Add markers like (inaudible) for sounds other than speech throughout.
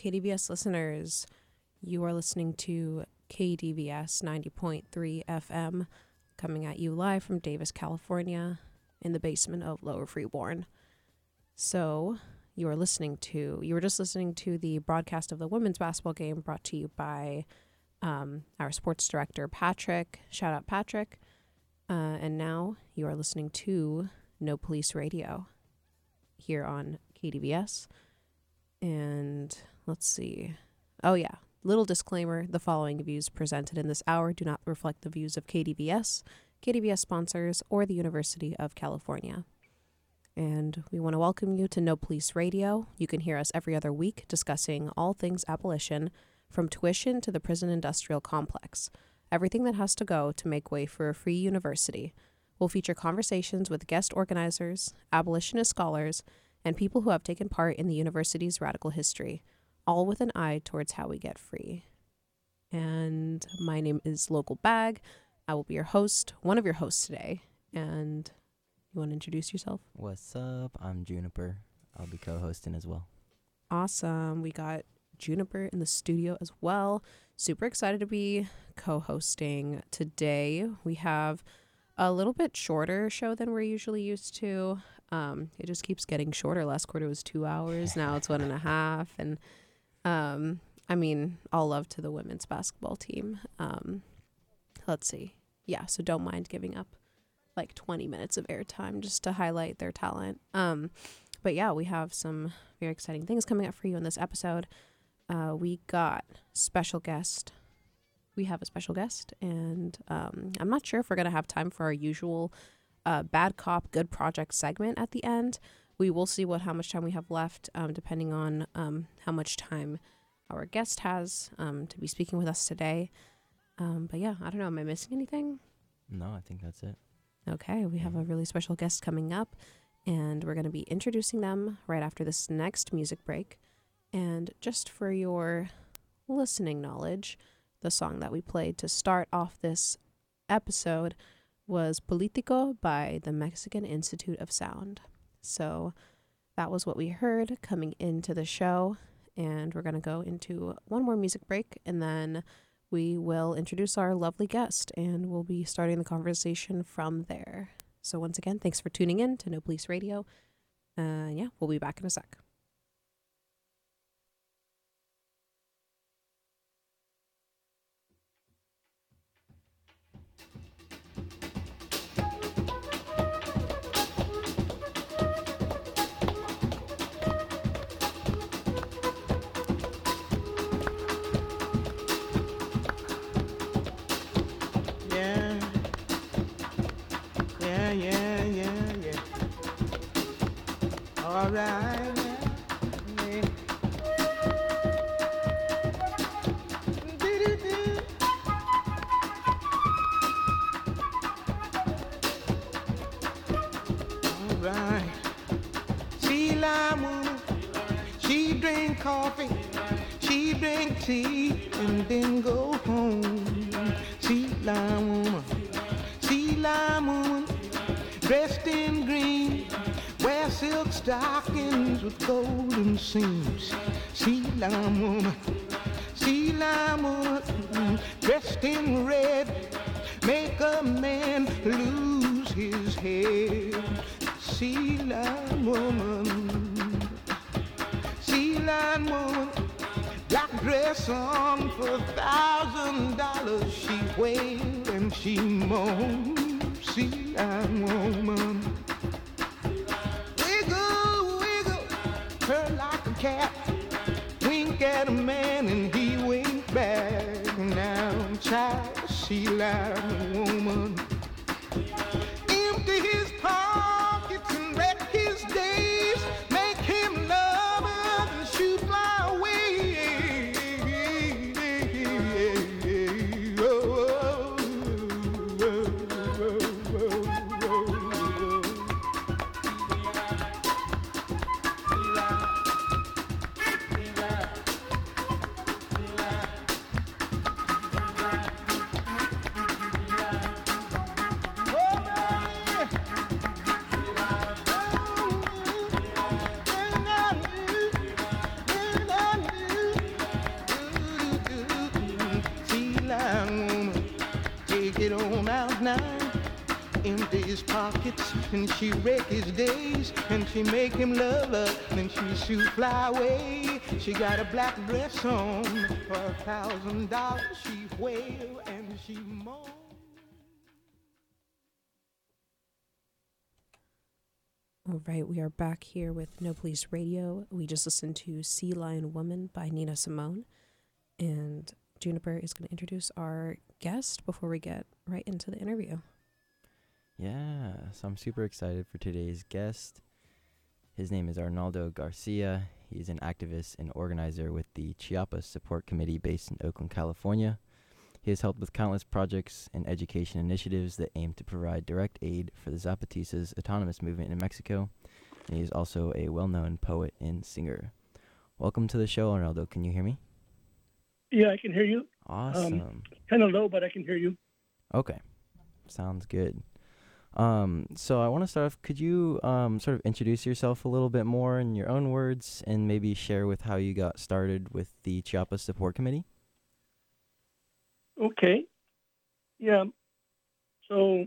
Hello, listeners. You are listening to KDVS 90.3 FM, coming at you live from Davis, California, in the basement of Lower Freeborn. So, you are listening to, you were just listening to the broadcast of the women's basketball game brought to you by um, our sports director, Patrick. Shout out, Patrick. Uh, and now you are listening to No Police Radio here on KDVS. And let's see. Oh, yeah. Little disclaimer the following views presented in this hour do not reflect the views of KDVS, KDVS sponsors, or the University of California. And we want to welcome you to No Police Radio. You can hear us every other week discussing all things abolition, from tuition to the prison industrial complex, everything that has to go to make way for a free university. We'll feature conversations with guest organizers, abolitionist scholars, and people who have taken part in the university's radical history, all with an eye towards how we get free. And my name is Local Bag. I will be your host, one of your hosts today. And you want to introduce yourself? What's up? I'm Juniper. I'll be co hosting as well. Awesome. We got Juniper in the studio as well. Super excited to be co hosting today. We have a little bit shorter show than we're usually used to. Um, it just keeps getting shorter. Last quarter was two hours. Now it's one and a half. And um, I mean, all love to the women's basketball team. Um, let's see. Yeah, so don't mind giving up like 20 minutes of airtime just to highlight their talent. Um, but yeah, we have some very exciting things coming up for you in this episode. Uh, we got special guest. We have a special guest, and um, I'm not sure if we're gonna have time for our usual uh, bad cop, good project segment at the end. We will see what how much time we have left, um, depending on um, how much time our guest has um, to be speaking with us today. Um, but yeah, I don't know. Am I missing anything? No, I think that's it. Okay, we have a really special guest coming up, and we're going to be introducing them right after this next music break. And just for your listening knowledge, the song that we played to start off this episode was Politico by the Mexican Institute of Sound. So that was what we heard coming into the show. And we're going to go into one more music break and then we will introduce our lovely guest and we'll be starting the conversation from there. So, once again, thanks for tuning in to No Police Radio. Uh, yeah, we'll be back in a sec. All right. Yeah. Do-do-do. All right. Sheila woman, she drink coffee, she drink tea, and then go home. Sheila woman, Sheila woman, dressed in green, stockings with golden seams. Sheila woman, Sheila woman, dressed in red, make a man lose his head. Sheila woman, Sheila woman. Black dress on for a thousand dollars. She wailed and she moaned. See, I'm woman. Cat. Wink at a man and he winked back. Now, child, she like a woman. She make him love her and she shoot fly away. She got a black dress on for a thousand dollars. She wail and she moan. All right, we are back here with No Police Radio. We just listened to Sea Lion Woman by Nina Simone. And Juniper is going to introduce our guest before we get right into the interview. Yeah, so I'm super excited for today's guest. His name is Arnoldo Garcia. He's an activist and organizer with the Chiapas Support Committee based in Oakland, California. He has helped with countless projects and education initiatives that aim to provide direct aid for the Zapatistas autonomous movement in Mexico. And he is also a well known poet and singer. Welcome to the show, Arnoldo. Can you hear me? Yeah, I can hear you. Um, awesome. Kind of low, but I can hear you. Okay, sounds good. Um, so I want to start off. Could you um, sort of introduce yourself a little bit more in your own words, and maybe share with how you got started with the Chiapas Support Committee? Okay. Yeah. So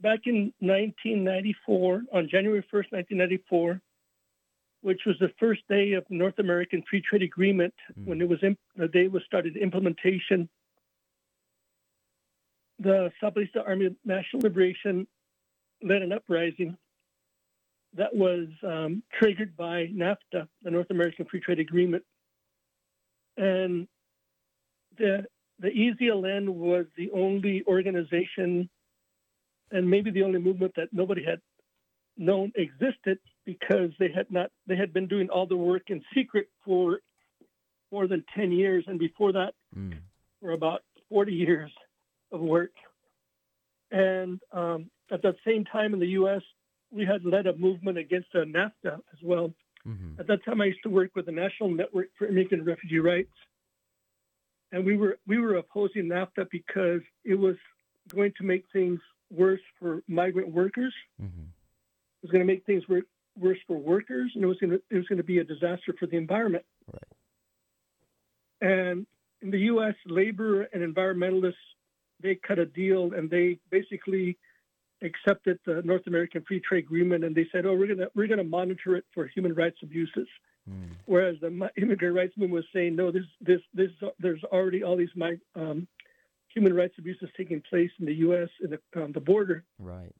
back in 1994, on January 1st, 1994, which was the first day of the North American Free Trade Agreement, Mm. when it was imp- the day was started implementation, the Zapatista Army of National Liberation led an uprising that was um, triggered by NAFTA, the North American Free Trade Agreement, and the the EZLN was the only organization and maybe the only movement that nobody had known existed because they had not they had been doing all the work in secret for more than 10 years. And before that Mm. for about 40 years of work and um, at that same time in the us we had led a movement against uh, nafta as well hmm at that time, I used to work with the National Network for Immigrant and Refugee Rights, and we were we were opposing NAFTA because it was going to make things worse for migrant workers. hmm It was going to make things wor- worse for workers, and it was going to it was going to be a disaster for the environment. Right. And in the U.S., labor and environmentalists they cut a deal, and they basically accepted the North American Free Trade Agreement, and they said, "Oh, we're gonna we're gonna monitor it for human rights abuses." Mm. Whereas the immigrant rights movement was saying, no, this, this, this, there's already all these um, human rights abuses taking place in the U.S. in the, um, the border, Right.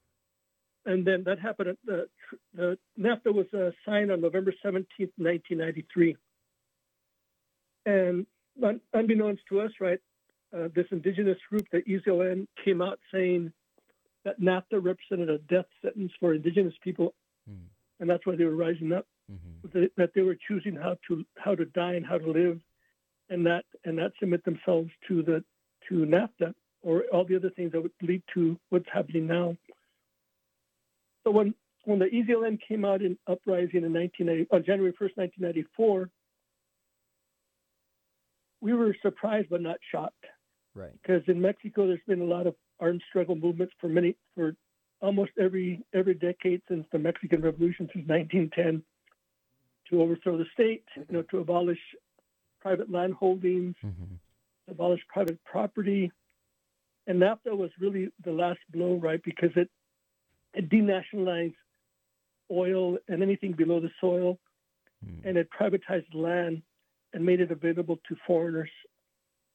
and then that happened. At the, the NAFTA was uh, signed on November 17th, 1993, and unbeknownst to us, right, uh, this indigenous group, the EZLN, came out saying that NAFTA represented a death sentence for indigenous people, Mm. and that's why they were rising up hmm that that they were choosing how to how to die and how to live, and that and not submit themselves to the to NAFTA or all the other things that would lead to what's happening now. So when when the EZLN came out in uprising in 1980, on January 1st, 1994, we were surprised but not shocked Right. because in Mexico there's been a lot of armed struggle movements for many for almost every every decade since the Mexican Revolution since 1910 to overthrow the state, you know, to abolish private land holdings, hmm abolish private property, and NAFTA was really the last blow, right? Because it it denationalized oil and anything below the soil, Mm. and it privatized land and made it available to foreigners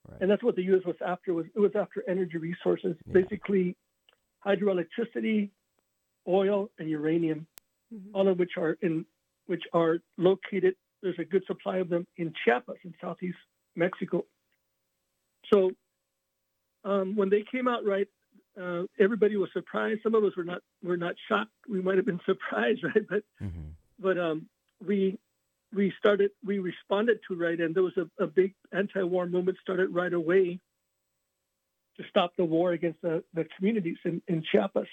Right. and that's what the U.S. was after. Was it was after energy resources, Yeah. basically hydroelectricity, oil, and uranium, Mhm. all of which are in which are located. There's a good supply of them in Chiapas in southeast Mexico. So um, when they came out, right, uh, everybody was surprised. Some of us were not were not shocked. We might have been (laughs) surprised, right? But hmm but um, we we started we responded to right and there was a, a big anti-war movement started right away to stop the war against the, the communities in, in Chiapas.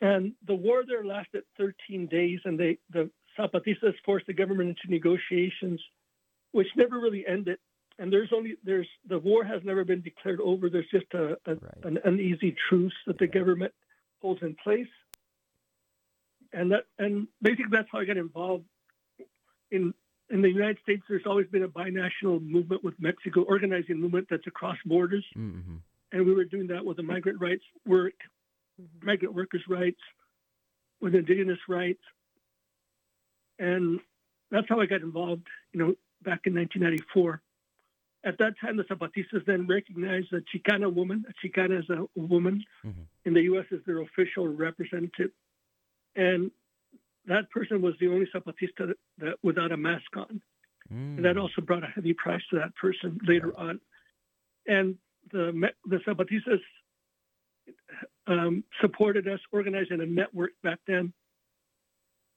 And the war there lasted 13 days and they the Zapatistas forced the government into negotiations which never really ended. And there's only there's the war has never been declared over. There's just a, a Right. an uneasy truce that the government holds in place. And that and basically that's how I got involved in in the United States, there's always been a binational movement with Mexico, organizing movement that's across borders, Mm-hmm. and we were doing that with the migrant rights work, Mm-hmm. migrant workers' rights, with indigenous rights, and that's how I got involved. You know, back in 1994. At that time, the Zapatistas then recognized a Chicana woman. A Chicana is a woman Mhm. in the U.S. as their official representative, and that person was the only Zapatista that, that without a mask on. Mm. And that also brought a heavy price to that person later on. And the the Zapatistas um, supported us, organizing a network back then.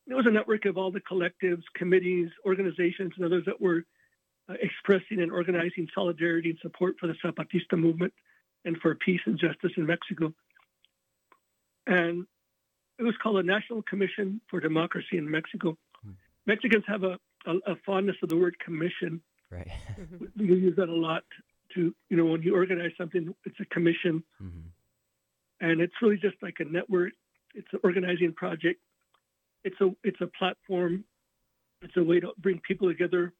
It was a network of all the collectives, committees, organizations, and others that were uh, expressing and organizing solidarity and support for the Zapatista movement and for peace and justice in Mexico. And it was called the National Commission for Democracy in Mexico. Hmm. Mexicans have a, a, a fondness of the word commission. Right. (laughs) Mm-hmm. We use that a lot to, you know, when you organize something, it's a commission, mm-hmm. and it's really just like a network. It's an organizing project. It's a it's a platform. It's a way to bring people together.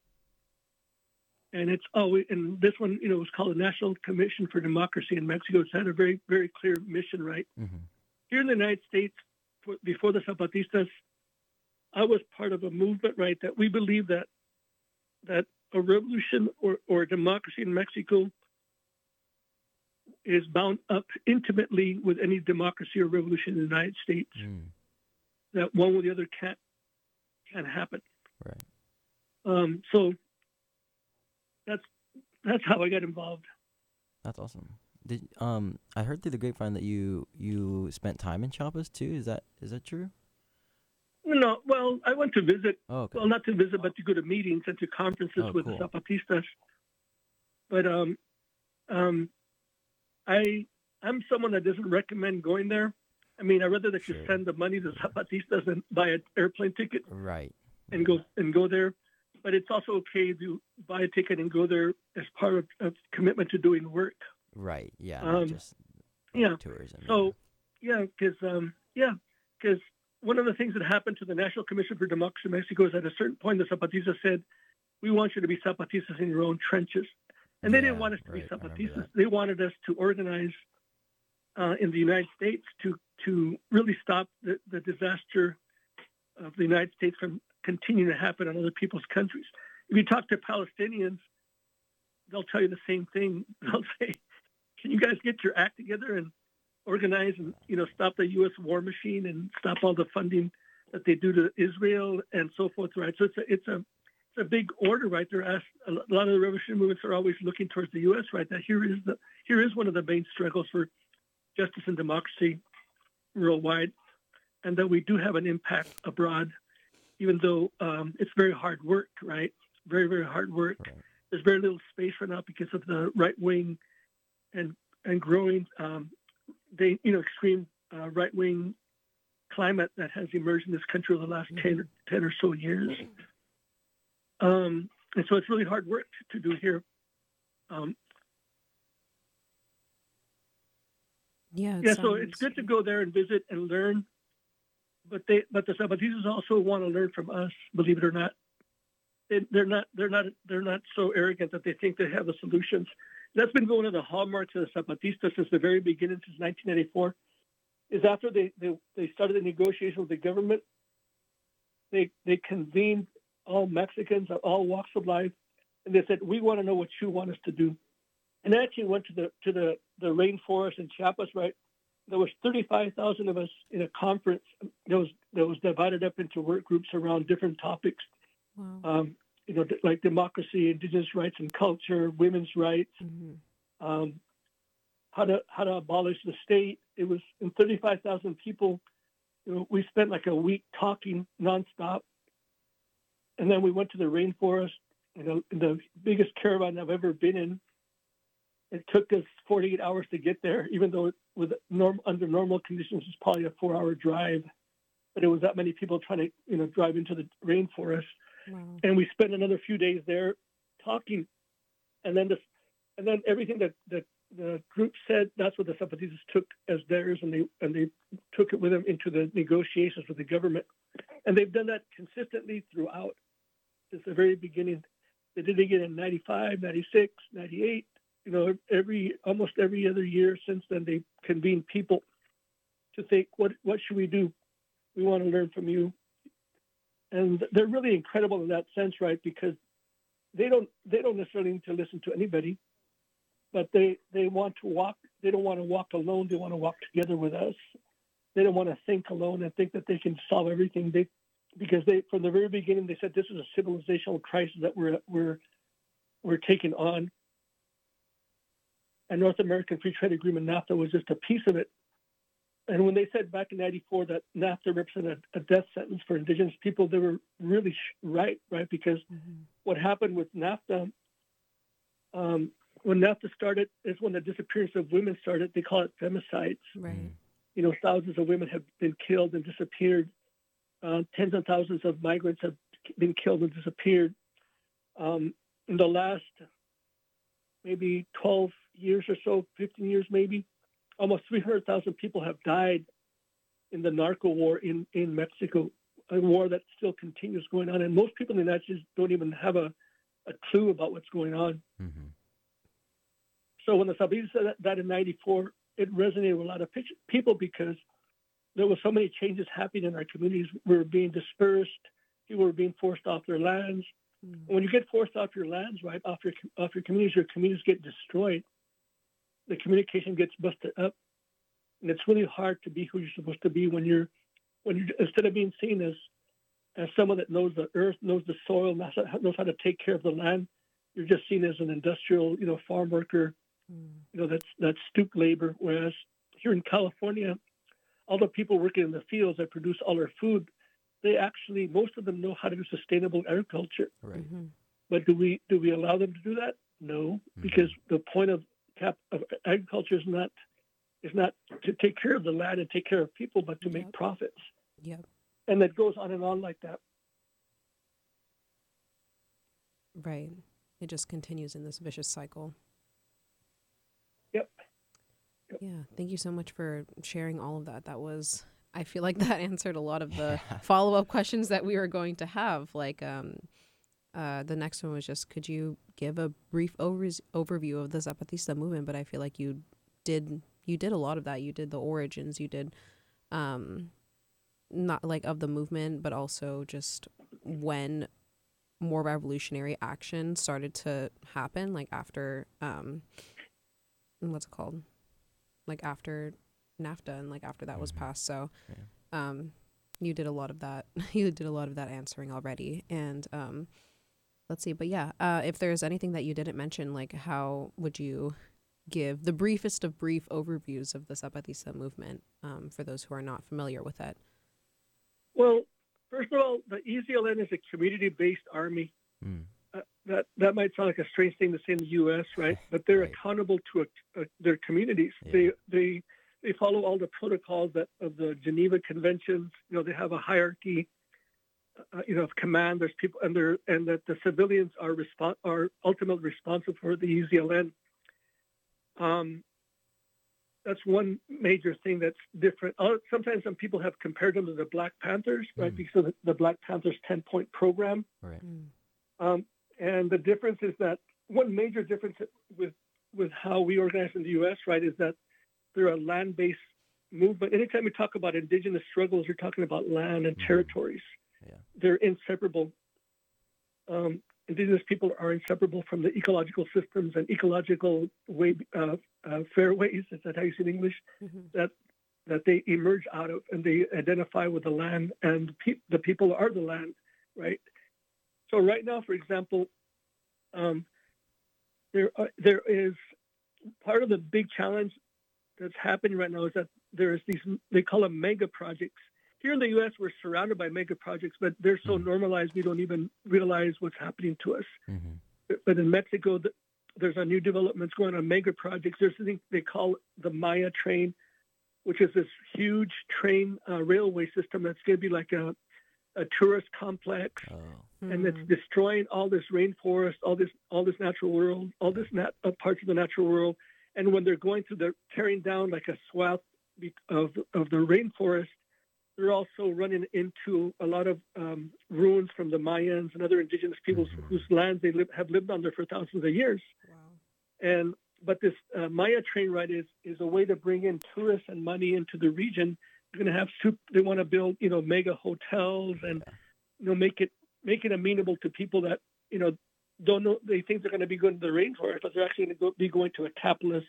And it's always and this one, you know, was called the National Commission for Democracy in Mexico. It's had a very very clear mission, right? Mm-hmm. Here in the United States, for, before the Zapatistas, I was part of a movement, right, that we believe that that a revolution or, or democracy in Mexico is bound up intimately with any democracy or revolution in the United States. Mm. That one or the other can't can't happen. Right. Um, so that's that's how I got involved. That's awesome. Did um I heard through the grapevine that you you spent time in Chiapas too? Is that is that true? No, well, I went to visit Oh, okay. well, not to visit, but to go to meetings and to conferences Oh, with cool. the Zapatistas. But um, um, I I'm someone that doesn't recommend going there. I mean, I'd rather that Sure. you send the money to Zapatistas and buy an airplane ticket Right. and go and go there. But it's also okay if you buy a ticket and go there as part of, of commitment to doing work. Right. Yeah. Um, just yeah. tourism. So, yeah, because um, yeah, because one of the things that happened to the National Commission for Democracy in Mexico is at a certain point the Zapatistas said, "We want you to be Zapatistas in your own trenches," and they Yeah, didn't want us to right, be Zapatistas. They wanted us to organize uh, in the United States to to really stop the, the disaster of the United States from continuing to happen in other people's countries. If you talk to Palestinians, they'll tell you the same thing. (laughs) They'll say, "Can you guys get your act together and organize and you know stop the U.S. war machine and stop all the funding that they do to Israel and so forth?" Right. So it's a it's a it's a big order, right? They're asked. A lot of the revolutionary movements are always looking towards the U.S. Right. That here is the here is one of the main struggles for justice and democracy worldwide, and that we do have an impact abroad, even though um, it's very hard work. Right. Very very hard work there's very little space right now because of the right wing and and growing um, they you know extreme uh, right wing climate that has emerged in this country over the last 10, or- 10 or so years. Um, and so it's really hard work to do here. Um, Yeah. yeah, so it's sounds- good to go there and visit and learn. But they, but the Zapatistas also want to learn from us. Believe it or not, they, they're not, they're not, they're not so arrogant that they think they have the solutions. That's been one of the hallmarks of the Zapatistas since the very beginning, since 1984. Is after they, they, they started the negotiation with the government, they they convened all Mexicans of all walks of life, and they said, "We want to know what you want us to do." And they actually went to the to the the rainforest in Chiapas, right? There was 35,000 of us in a conference that was that was divided up into work groups around different topics, Wow. um, you know, like democracy, indigenous rights and culture, women's rights, Mhm. um, how to how to abolish the state. It was in 35,000 people. You know, we spent like a week talking nonstop, and then we went to the rainforest. You know, in the biggest caravan I've ever been in. It took us 48 hours to get there, even though with norm, under normal conditions it's probably a four-hour drive. But it was that many people trying to you know drive into the rainforest And we spent another few days there talking, and then this, and then everything that, the group said, that's what the Zapatistas took as theirs, and they and they took it with them into the negotiations with the government, and they've done that consistently throughout. since the very beginning. They did it again in 95, 96, 98. You know, every almost every other year since then, they convened people to think, what what should we do? We want to learn from you. And they're really incredible in that sense, right? Because they don't they don't necessarily need to listen to anybody, but they they want to walk. They don't want to walk alone. They want to walk together with us. They don't want to think alone and think that they can solve everything. They because they from the very beginning they said this is a civilizational crisis that we're we're we're taking on. And North American Free Trade Agreement NAFTA was just a piece of it. And when they said back in '94 that NAFTA represented a death sentence for Indigenous people, they were really right, right? Because Mm-hmm. what happened with NAFTA, um, when NAFTA started, is when the disappearance of women started. They call it femicides. Right. Mm. You know, thousands of women have been killed and disappeared. Uh, tens of thousands of migrants have been killed and disappeared. Um, in the last maybe 12 years or so, 15 years maybe, almost 300,000 people have died in the narco war in, in Mexico, a war that still continues going on. And most people in the United States don't even have a, a clue about what's going on. Mm-hmm. So when the Sabines said that, that in '94, it resonated with a lot of people because there was so many changes happening in our communities. We were being dispersed. People were being forced off their lands. Mm. When you get forced off your lands, right, off your off your communities, your communities get destroyed. The communication gets busted up, and it's really hard to be who you're supposed to be when you're when you instead of being seen as as someone that knows the earth, knows the soil, knows how, knows how to take care of the land. You're just seen as an industrial, you know, farm worker Mm. you know that's that's stoop labor whereas here in california all the people working in the fields that produce all our food they actually most of them know how to do sustainable agriculture Right. Mhm. but do we do we allow them to do that no Mhm. because the point of cap of agriculture is not is not to take care of the land and take care of people but to make profits Yep. and it goes on and on like that Right. It just continues in this vicious cycle. Yep. Yep. Yeah. Thank you so much for sharing all of that. That was I feel like that (laughs) answered a lot of the (laughs) Yeah. follow up questions that we were going to have. Like um uh the next one was just could you give a brief over- overview of the Zapatista movement? But I feel like you did you did a lot of that. You did the origins, you did um not like of the movement, but also just when more revolutionary action started to happen like after um what's it called like after nafta and like after that was Mhm. passed so Yeah. um you did a lot of that (laughs) you did a lot of that answering already and um let's see but yeah uh if there's anything that you didn't mention like how would you give the briefest of brief overviews of the zapatista movement um for those who are not familiar with it well first of all the ezln is a community-based army Mm. uh, that that might sound like a strange thing to say in the U.S., (laughs) right? But they're Right. accountable to a, a, their communities. Yeah. They they they follow all the protocols that of the Geneva Conventions. You know, they have a hierarchy. Uh, you know, of command. There's people, and they're and that the civilians are respon- are ultimately responsible for the EZLN. Um, that's one major thing that's different. Uh, Sometimes some people have compared them to the Black Panthers, right? Mm. Because of the, the Black Panthers 10 point program. Right. Um, and the difference is that one major difference with with how we organize in the U.S. right is that they're a land-based movement. Anytime we talk about indigenous struggles, you're talking about land and Mhm. territories. Yeah. They're inseparable. Um, indigenous people are inseparable from the ecological systems and ecological way, uh, uh, fairways. Is that how you say it in English? mm-hmm. that they emerge out of and they identify with the land and pe- the people are the land, right? So right now, for example, um, there are, there is part of the big challenge that's happening right now is that there's these they call them mega projects. Here in the U.S., we're surrounded by mega projects, but they're so Mhm. normalized we don't even realize what's happening to us Mm-hmm. but in Mexico, th- there's a new developments going on, mega projects. There's something they call the Maya train, which is this huge train uh, railway system that's going to be like a, a tourist complex, Oh. and it's destroying all this rainforest, all this all this natural world, all this nat- uh, parts of the natural world. And when they're going through, they're tearing down like a swath of of the rainforest. They're also running into a lot of um, ruins from the Mayans and other indigenous peoples Mhm. whose lands they live, have lived on there for thousands of years. Wow. And but this uh, Maya train ride is is a way to bring in tourists and money into the region. They're going to have soup. They want to build you know mega hotels and you know make it make it amenable to people that you know don't know they think they're going to be going to the rainforest, but they're actually going to go, be going to a capitalist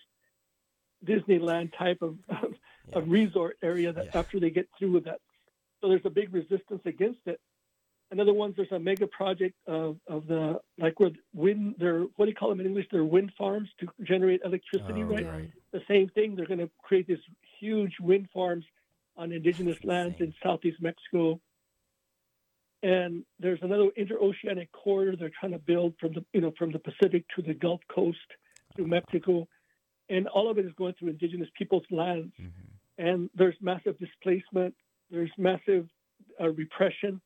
Disneyland type of, of, Yeah. of resort area that Yeah. after they get through with that. So there's a big resistance against it. Another one's there's a mega project of, of the like where wind, they're what do you call them in English? They're wind farms to generate electricity, Oh, right? Right. The same thing. They're going to create these huge wind farms on indigenous lands in southeast Mexico. And there's another interoceanic corridor they're trying to build from the you know from the Pacific to the Gulf Coast through Mexico, and all of it is going through indigenous people's lands. Mhm. And there's massive displacement. There's massive uh, repression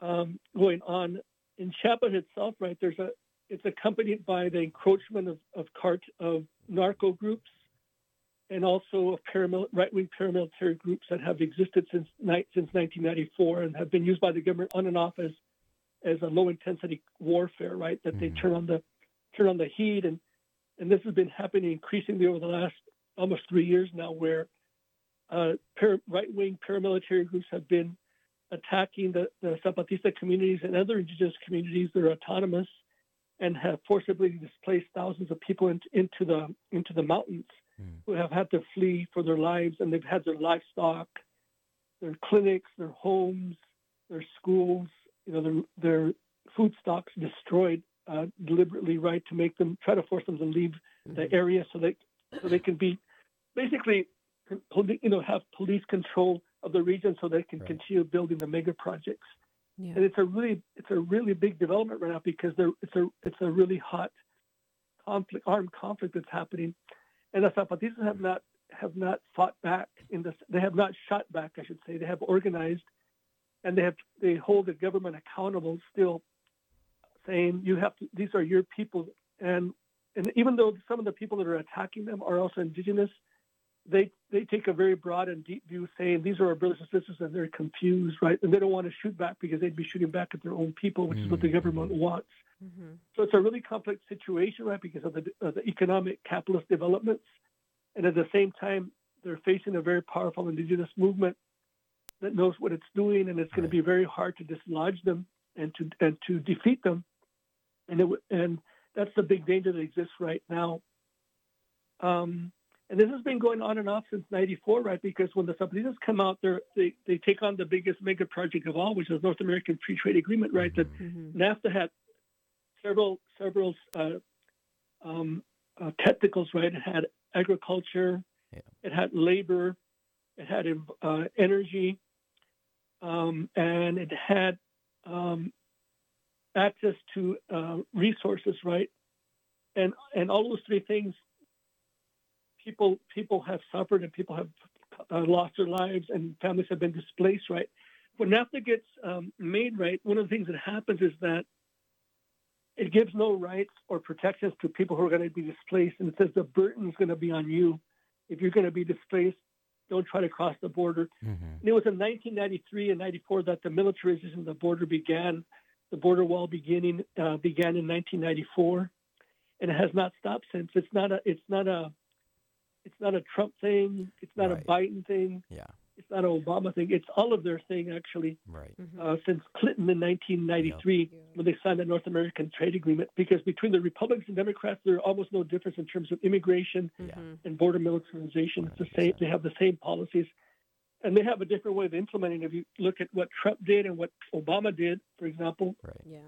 um, going on in Chiapas itself. Right there's a it's accompanied by the encroachment of of cart of narco groups and also of paramil- right-wing paramilitary groups that have existed since ni- since 1994 and have been used by the government on and off as as a low-intensity warfare. Right, that they Mhm. turn on the turn on the heat, and and this has been happening increasingly over the last almost three years now, where uh, right-wing paramilitary groups have been attacking the, the Zapatista communities and other indigenous communities that are autonomous and have forcibly displaced thousands of people in, into the into the mountains Mm. who have had to flee for their lives and they've had their livestock, their clinics, their homes, their schools, you know, their their food stocks destroyed uh, deliberately, right, to make them try to force them to leave the area so they so they can be basically you know have police control of the region so they can Right. continue building the mega projects Yeah. and it's a really it's a really big development right now because there it's a it's a really hot conflict armed conflict that's happening and the Zapatistas have not have not fought back in this they have not shot back I should say they have organized and they have they hold the government accountable still saying you have to these are your people and and even though some of the people that are attacking them are also indigenous they they take a very broad and deep view saying these are our brothers and sisters and they're confused right and they don't want to shoot back because they'd be shooting back at their own people which is what the Mhm. government wants Mm-hmm. so it's a really complex situation, right? Because of the, of the economic capitalist developments, and at the same time, they're facing a very powerful indigenous movement that knows what it's doing, and it's going Right. to be very hard to dislodge them and to and to defeat them. And it, and that's the big danger that exists right now. Um, and this has been going on and off since '94, right? Because when the subsidies come out, they're, they they take on the biggest mega project of all, which is North American Free Trade Agreement, right? That Mhm. Mm-hmm. NAFTA had several several uh, um, uh, technicals, right? It had agriculture, Yeah. it had labor, it had uh, energy, um, and it had um, access to uh, resources, right? And and all those three things, people people have suffered and people have uh, lost their lives and families have been displaced, right? When NAFTA gets um, made right, one of the things that happens is that it gives no rights or protections to people who are going to be displaced, and it says the burden is going to be on you. If you're going to be displaced, don't try to cross the border. Mhm. And it was in 1993 and 94 that the militarization of the border began. The border wall beginning uh, began in 1994, and it has not stopped since. It's not a it's not a it's not a Trump thing. It's not Right. a Biden thing. Yeah. It's not an Obama thing. It's all of their thing actually Right. Mm-hmm. uh, since Clinton in 1993 when they signed the North American Trade Agreement. Because between the Republicans and Democrats, there's almost no difference in terms of immigration Mm-hmm. and border militarization. It's the same. They have the same policies, and they have a different way of implementing. If you look at what Trump did and what Obama did, for example, Right. Yeah.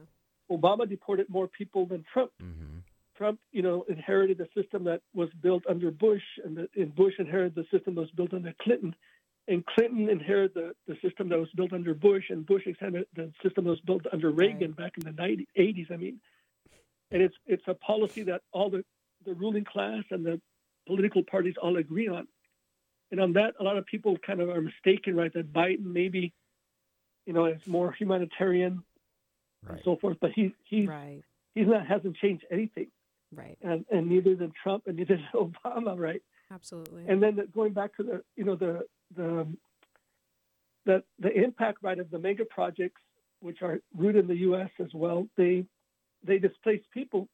Obama deported more people than Trump. Mm-hmm. Trump, you know, inherited a system that was built under Bush, and, the, and Bush inherited the system that was built under Clinton, and Clinton inherited the, the system that was built under Bush, and Bush inherited the system that was built under Reagan back in the 90, 80s. I mean, and it's it's a policy that all the, the ruling class and the political parties all agree on, and on that, a lot of people kind of are mistaken, right? That Biden maybe, you know, is more humanitarian Right. and so forth, but he he's Right. he's not hasn't changed anything Right. and, and neither did Trump and neither (laughs) did Obama, right? Absolutely. And then the, going back to the, you know, the the that the impact right of the mega projects, which are rooted in the U.S. as well, they they displace people,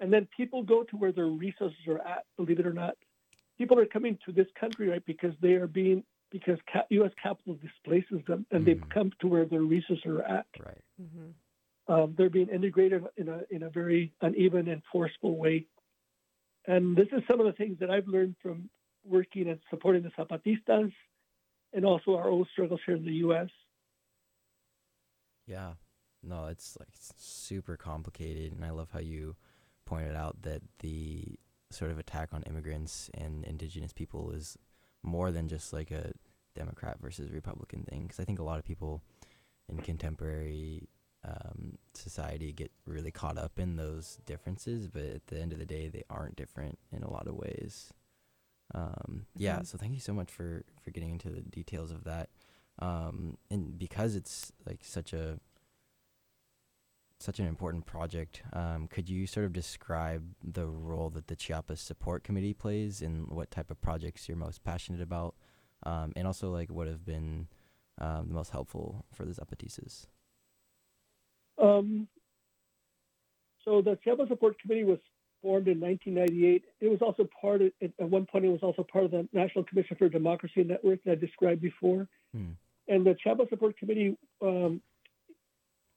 and then people go to where their resources are at. Believe it or not, people are coming to this country right because they are being because ca- U.S. capital displaces them, and they Mhm. come to where their resources are at. Right. Mm-hmm. Um, they're being integrated in a in a very uneven and forceful way. And this is some of the things that I've learned from working and supporting the Zapatistas, and also our own struggles here in the U.S. Yeah. No, it's like super complicated, and I love how you pointed out that the sort of attack on immigrants and indigenous people is more than just like a Democrat versus Republican thing. Because I think a lot of people in contemporary um, society get really caught up in those differences, but at the end of the day, they aren't different in a lot of ways. Um, yeah, Mhm. so thank you so much for for getting into the details of that. Um, and because it's like such a such an important project, um, could you sort of describe the role that the Chiapas Support Committee plays and what type of projects you're most passionate about, um, and also like what have been um, the most helpful for the Zapatistas? Um, so the Chiapas Support Committee was formed in 1998. It was also part of, at one point, it was also part of the National Commission for Democracy Network that I described before. Hmm. And the Chiapas Support Committee um,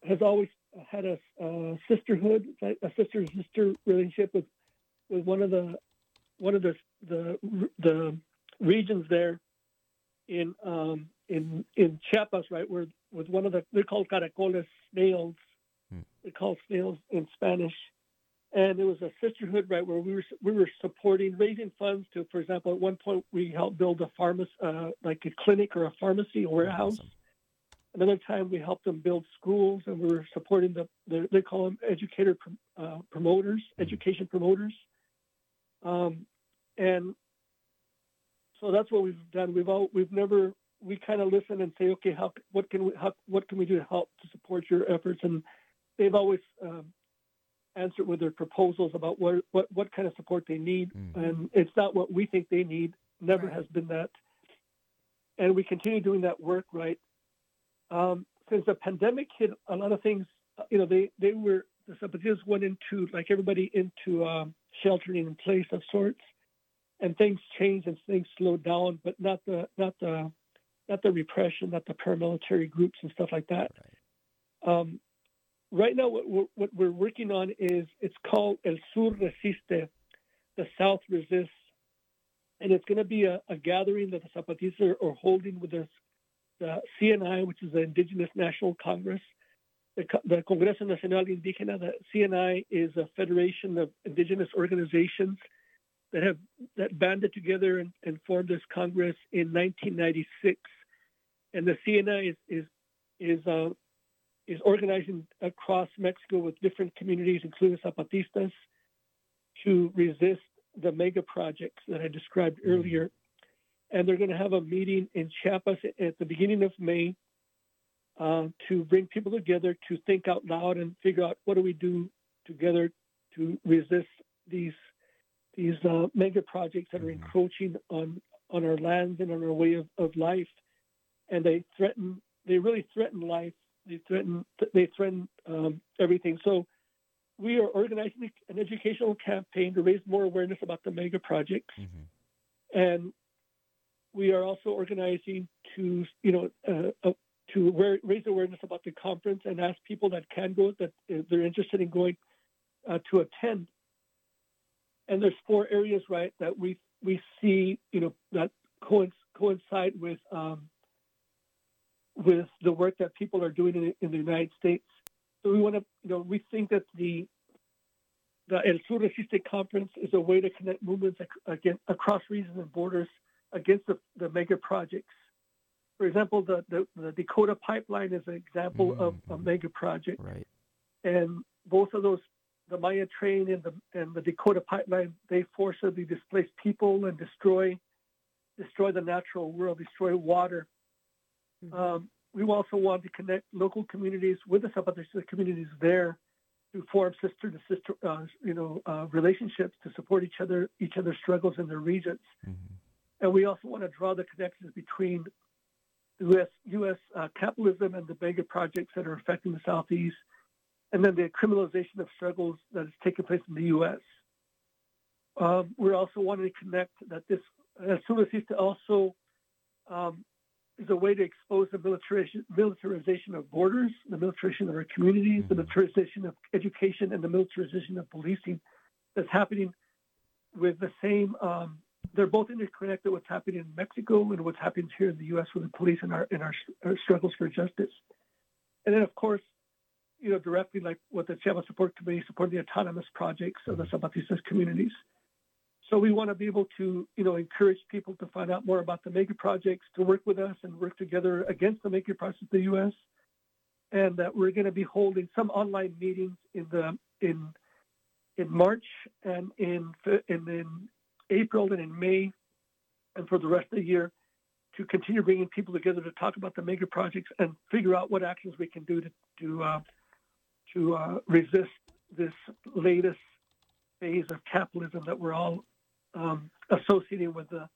has always had a, a sisterhood, a sister sister relationship with with one of the one of the the the regions there in um, in in Chiapas, right, where with one of the they're called caracoles snails. Hmm. Called snails in Spanish, and it was a sisterhood, right, where we were we were supporting raising funds to, for example, at one point we helped build a pharmacy, uh, like a clinic or a pharmacy, a warehouse. Awesome. Another time we helped them build schools, and we were supporting the, the they call them educator uh, promoters, Mhm. education promoters. Um, and so that's what we've done. We've all we've never we kind of listen and say, okay, how what can we how, what can we do to help to support your efforts? And they've always um, answered with their proposals about what what what kind of support they need, Mm. and it's not what we think they need. Never Right. has been that. And we continue doing that work, right? Um, since the pandemic hit, a lot of things, uh, you know, they they were the Zapatistas went into like everybody into um, sheltering in place of sorts, and things changed and things slowed down, but not the not the not the repression, not the paramilitary groups and stuff like that. Right. Um, right now, what we're, what we're working on is it's called El Sur Resiste, the South Resists, and it's going to be a, a gathering that the Zapatistas are, are holding with the, the CNI, which is the Indigenous National Congress, the, the Congreso Nacional Indígena. The CNI is a federation of indigenous organizations that have that banded together and, and formed this Congress in 1996, and the CNI is is is uh, is organizing across Mexico with different communities, including Zapatistas, to resist the mega projects that I described Mhm. earlier. And they're going to have a meeting in Chiapas at the beginning of May uh, to bring people together to think out loud and figure out what do we do together to resist these these uh, mega projects that are Mhm. encroaching on on our lands and on our way of, of life. And they threaten they really threaten life they threaten they threaten um, everything. So we are organizing an educational campaign to raise more awareness about the mega projects, Mhm. and we are also organizing to you know uh, uh, to raise awareness about the conference and ask people that can go that uh, they're interested in going uh, to attend. And there's four areas right that we we see you know that coinc- coincide with um, with the work that people are doing in, in the United States. So we want to, you know, we think that the the El Sur Resiste conference is a way to connect movements across regions and borders against the, the mega projects. For example, the, the, the Dakota pipeline is an example of a Mhm. mega project, Right. and both of those, the Maya train and the and the Dakota pipeline, they forcibly displace people and destroy destroy the natural world, destroy water. Um, we also want to connect local communities with the Zapatista communities there to form sister to sister, uh, you know, uh, relationships to support each other, each other's struggles in their regions. Mhm. And we also want to draw the connections between U.S. U.S. Uh, capitalism and the mega projects that are affecting the Southeast, and then the criminalization of struggles that is taking place in the U.S. Um, we're also wanting to connect that this as soon as also um, is a way to expose the militarization, militarization of borders, the militarization of our communities, mm-hmm. the militarization of education, and the militarization of policing that's happening with the same. Um, they're both interconnected. What's happening in Mexico and what's happening here in the U.S. with the police and our in our, our struggles for justice. And then, of course, you know, directly like what the Chiapas Support Committee supporting the autonomous projects of the. Zapatistas communities. So we want to be able to, you know, encourage people to find out more about the mega projects, to work with us and work together against the mega projects in the U.S. And that we're going to be holding some online meetings in the in in March and in in, in April and in May, and for the rest of the year, to continue bringing people together to talk about the mega projects and figure out what actions we can do to to uh, to uh, resist this latest phase of capitalism that we're all um, associating with the,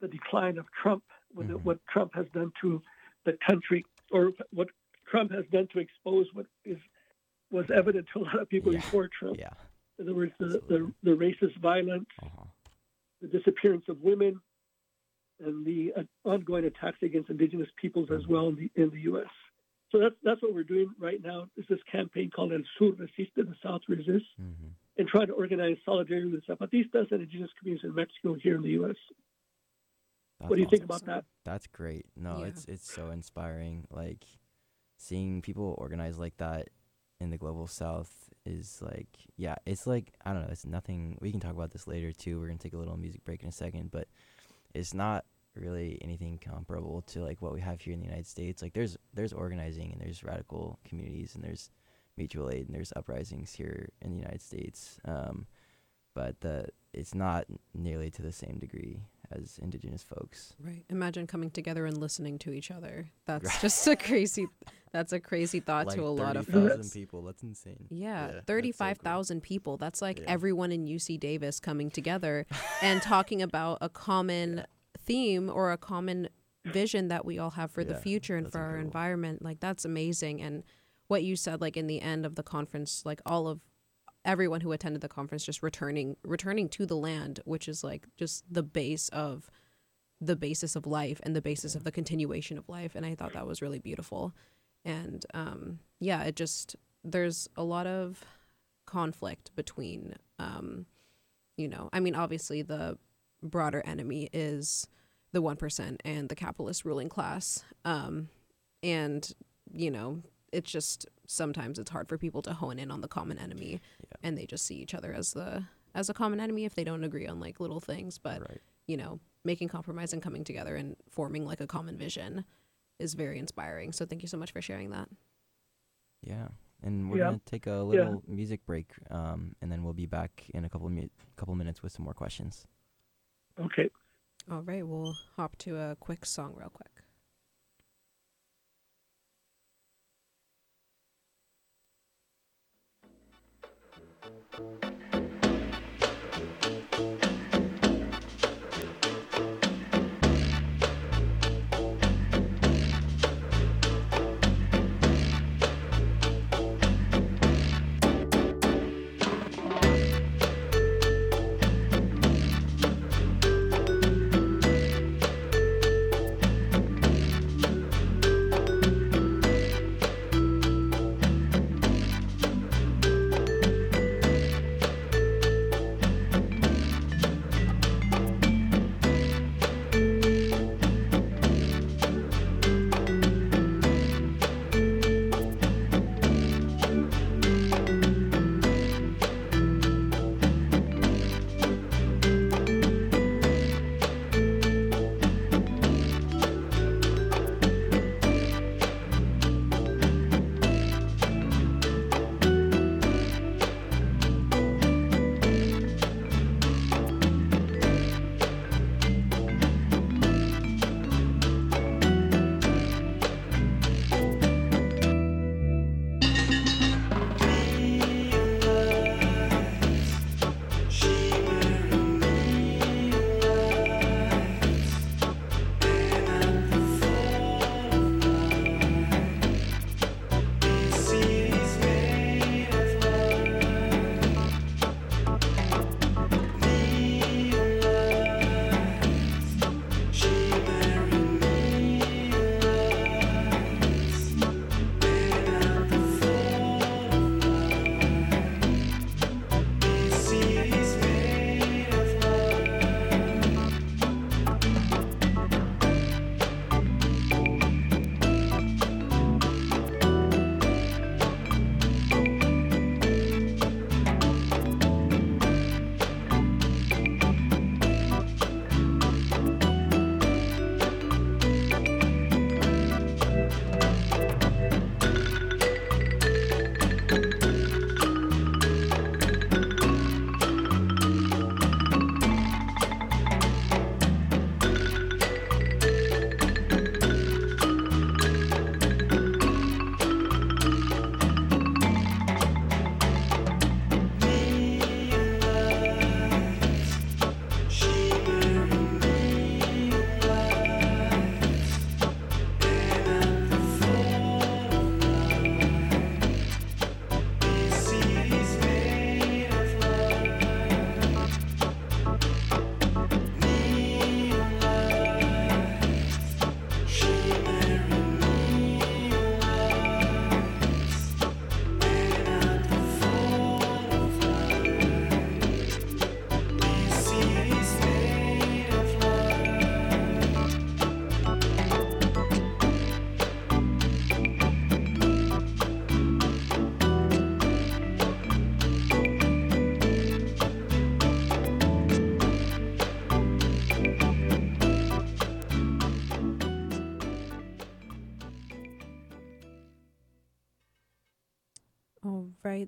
the decline of Trump, with mm-hmm. what Trump has done to the country, or what Trump has done to expose what is was evident to a lot of people yeah. before Trump. Yeah. In other words, the, the, the, racist violence, uh-huh. the disappearance of women, and the uh, ongoing attacks against indigenous peoples mm-hmm. as well in the in the U.S. So that's that's what we're doing right now. Is this campaign called El Sur Resiste, the South Resists. Mm-hmm and try to organize solidarity with Zapatistas and indigenous communities in Mexico here in the U.S. That's what do you awesome. think about that? That's great. No, yeah. it's it's so inspiring. Like seeing people organize like that in the global south is like yeah, it's like I don't know, it's nothing we can talk about this later too. We're gonna take a little music break in a second, but it's not really anything comparable to like what we have here in the United States. Like there's there's organizing and there's radical communities and there's mutual aid and there's uprisings here in the United States. Um, but the, it's not nearly to the same degree as indigenous folks. Right. Imagine coming together and listening to each other. That's right. just a crazy that's a crazy thought like to a lot of folks. people. That's insane. Yeah, yeah 35,000 so cool. people. That's like yeah. everyone in UC Davis coming together (laughs) and talking about a common yeah. theme or a common vision that we all have for the future and for incredible. our environment. Like that's amazing and what you said like in the end of the conference like all of everyone who attended the conference just returning returning to the land which is like just the base of the basis of life and the basis of the continuation of life. And i thought that was really beautiful. And um, yeah it just there's a lot of conflict between um, you know i mean obviously the broader enemy is the 1% and the capitalist ruling class. Um, and you know it's just sometimes it's hard for people to hone in on the common enemy yeah. and they just see each other as the as a common enemy if they don't agree on like little things but right. you know making compromise and coming together and forming like a common vision is very inspiring so thank you so much for sharing that yeah and we're yeah. gonna take a little yeah. music break um, and then we'll be back in a couple mi- couple minutes with some more questions okay all right we'll hop to a quick song real quick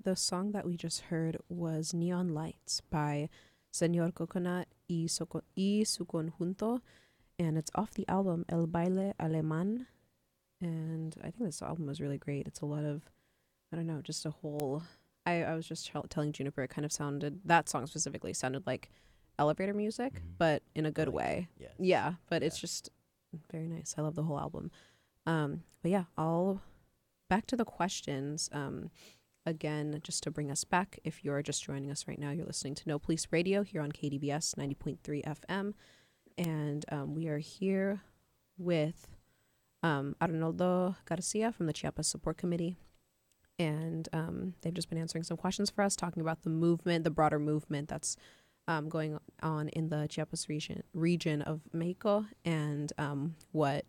The song that we just heard was Neon Lights by Senor Coconut y, Soco- y su conjunto, and it's off the album El Baile Alemán. And I think this album was really great. It's a lot of, I don't know, just a whole. I, I was just tell- telling Juniper, it kind of sounded, that song specifically sounded like elevator music, Mhm. but in a good Like, way. Yes. Yeah, but it's just very nice. I love the whole album. Um, but yeah, I'll back to the questions. Um, again, just to bring us back, if you're just joining us right now, you're listening to No Police Radio here on KDVS 90.3 FM. And um, we are here with um, Arnoldo Garcia from the Chiapas Support Committee. And um, they've just been answering some questions for us, talking about the movement, the broader movement that's um, going on in the Chiapas region region of Mexico, and um, what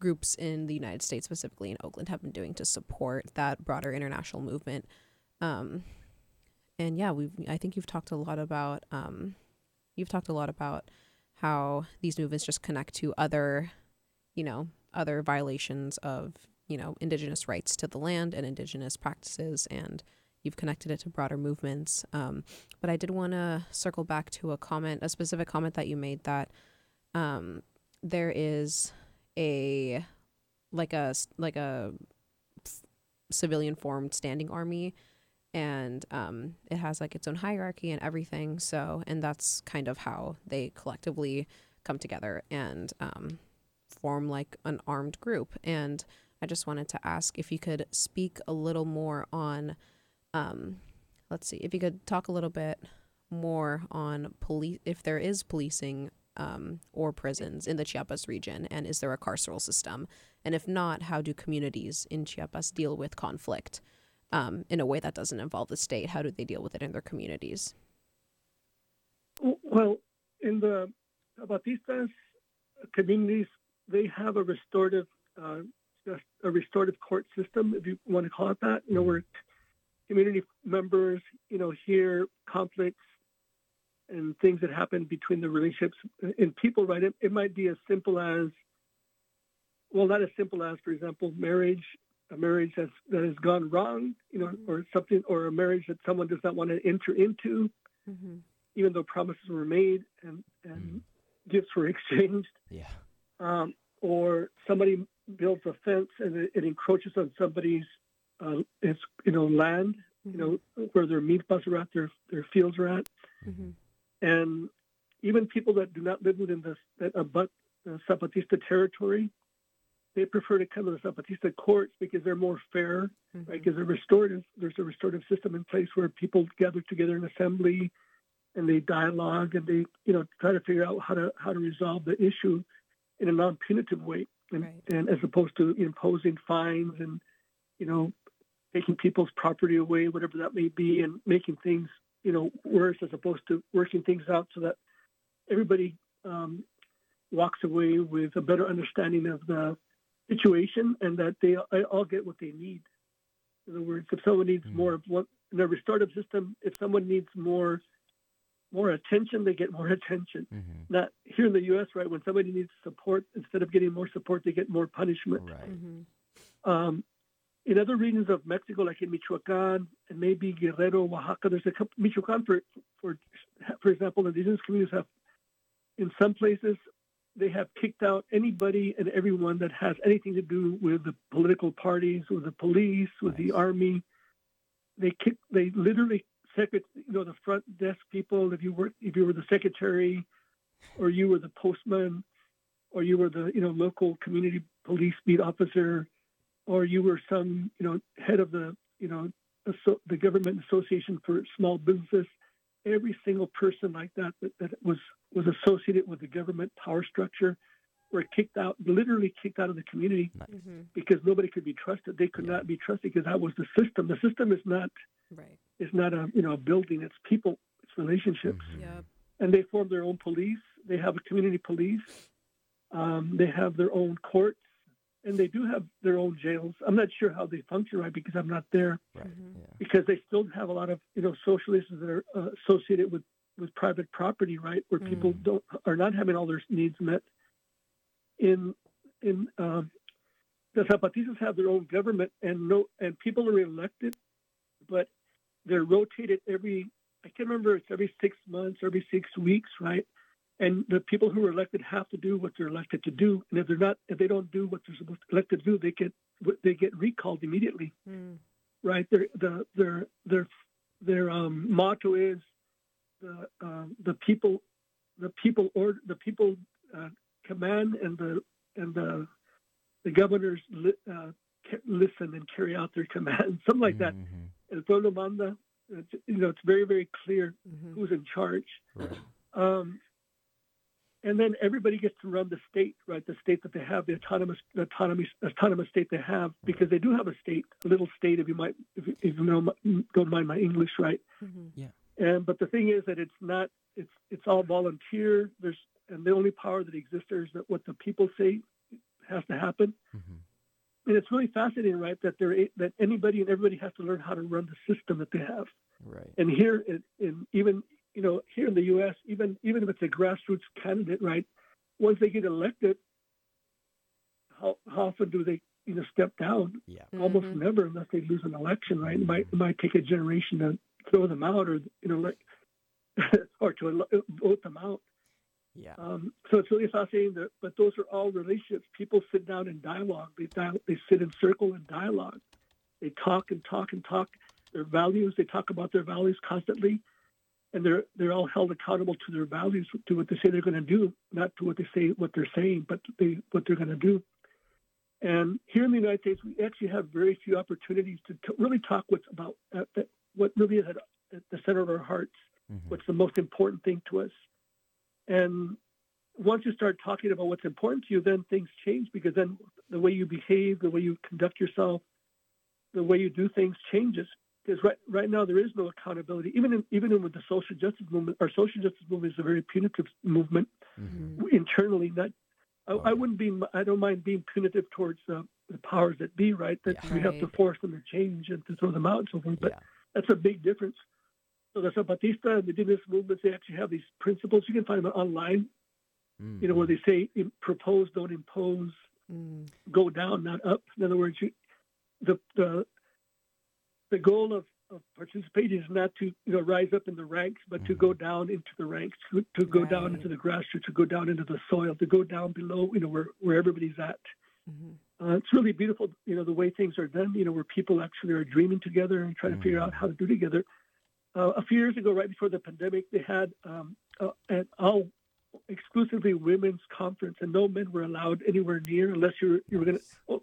groups in the United States, specifically in Oakland, have been doing to support that broader international movement. Um, and yeah, we I think you've talked a lot about um, you've talked a lot about how these movements just connect to other, you know, other violations of you know indigenous rights to the land and indigenous practices and you've connected it to broader movements um, but I did want to circle back to a comment, a specific comment that you made that um, there is a like a like a civilian formed standing army, and um, it has like its own hierarchy and everything. So, and that's kind of how they collectively come together and um, form like an armed group. And I just wanted to ask if you could speak a little more on. Um, let's see if you could talk a little bit more on police if there is policing um, or prisons in the Chiapas region and is there a carceral system and if not how do communities in Chiapas deal with conflict um, in a way that doesn't involve the state how do they deal with it in their communities Well, in the Zapatistas communities, they have a restorative, uh, a restorative court system, if you want to call it that. You know, where community members, you know, hear conflicts and things that happen between the relationships in people. Right? It, it might be as simple as, well, not as simple as, for example, marriage. A marriage that's, that has gone wrong, you know, or something, or a marriage that someone does not want to enter into mm-hmm. even though promises were made and, and gifts were (laughs) exchanged, Yeah. um, or somebody builds a fence and it, it encroaches on somebody's uh, it's, you know land, you know where their milpas are at, their their fields are at, mm-hmm. And even people that do not live within the that abut the Zapatista territory, they prefer to come to the Zapatista courts because they're more fair Mm-hmm. right? Because a restorative, there's a restorative system in place where people gather together in assembly, and they dialogue and they, you know, try to figure out how to how to resolve the issue in a non-punitive way, and, Right. and as opposed to imposing fines and, you know, taking people's property away, whatever that may be, and making things, you know, worse as opposed to working things out so that everybody um, walks away with a better understanding of the situation and that they all get what they need. In other words, if someone needs Mhm. more of what in a restorative system, if someone needs more more attention, they get more (laughs) attention. Mm-hmm. Not here in the U.S., right? When somebody needs support, instead of getting more support, they get more punishment. Right. Mm-hmm. Um, in other regions of Mexico, like in Michoacan and maybe Guerrero, Oaxaca, there's a couple. Michoacan, for for for example, indigenous communities have, in some places, they have kicked out anybody and everyone that has anything to do with the political parties, with the police, with the army. They kick. They literally secret. You know, the front desk people. If you were if you were the secretary, or you were the postman, or you were the you know local community police beat officer, or you were some you know head of the you know the government association for small businesses. Every single person like that that, that was was associated with the government power structure were kicked out, literally kicked out of the community Nice. Mm-hmm. because nobody could be trusted. They could Yeah. not be trusted because that was the system. The system is not Right. It's not a you know a building. It's people. It's relationships Mhm. Yep. and they form their own police. They have a community police. Um, they have their own courts, and they do have their own jails. I'm not sure how they function right because I'm not there. Right. Mhm. Yeah. Because they still have a lot of you know socialists that are uh, associated with with private property, right, where people Mhm. don't are not having all their needs met. In in um, the Zapatistas have their own government, and no and people are elected, but they're rotated every I can't remember it's every six months, every six weeks, right? And the people who are elected have to do what they're elected to do, and if they're not, if they don't do what they're supposed to elected to do, they get they get recalled immediately, Mm. right? Their the their their their um, motto is the um, the people the people or the people uh, command and the and the the governors li- uh, ca- listen and carry out their command, (laughs) something like that. Mhm. El pueblo manda. It's, you know, it's very very clear hmm who's in charge. Right. Um, and then everybody gets to run the state, right? The state that they have, the autonomous, the autonomy, autonomous state they have, because they do have a state, a little state. If you might, if you, if you know, don't mind my English, right? hmm And but the thing is that it's not. It's it's all volunteer. There's and the only power that exists there is that what the people say has to happen. Mhm. And it's really fascinating, right? That there that anybody and everybody has to learn how to run the system that they have. Right. And here, in, in even you know here in the U.S., even even if it's a grassroots candidate, right? Once they get elected, how, how often do they you know step down? Yeah. Almost Mhm. never, unless they lose an election, right? It might it might take a generation to throw them out, or you know, like (laughs) or to vote them out. Yeah. Um, so it's really fascinating. That, but those are all relationships. People sit down in dialogue. They dial, they sit in circle and dialogue. They talk and talk and talk. Their values. They talk about their values constantly, and they're they're all held accountable to their values, to what they say they're going to do, not to what they say what they're saying, but they what they're going to do. And here in the United States, we actually have very few opportunities to, to really talk what's about uh, that, what really is at, at the center of our hearts Mhm. what's the most important thing to us. And once you start talking about what's important to you, then things change because then the way you behave, the way you conduct yourself, the way you do things changes. Because right right now there is no accountability. Even in, even in with the social justice movement, our social justice movement is a very punitive movement Mhm. internally. Not I, Oh, I wouldn't be I don't mind being punitive towards uh, the powers that be. Right, that Yeah. we have to force them to change and to throw them out and so forth. But Yeah. that's a big difference. So the Zapatista and the indigenous movements, they actually have these principles. You can find them online, you know, where Mhm. they say propose, don't impose, Mm. go down, not up. In other words, you, the, the, the goal of, of participating is not to, you know, rise up in the ranks, but to Mhm. go down into the ranks, to, to go down into the grassroots, to go down into the soil, to go down below, you know, where, where everybody's at. Mhm. Uh, it's really beautiful, you know, the way things are done, you know, where people actually are dreaming together and trying to figure out how to do together. Uh, a few years ago, right before the pandemic, they had um, uh, an all exclusively women's conference, and no men were allowed anywhere near unless you were you were going to. Well,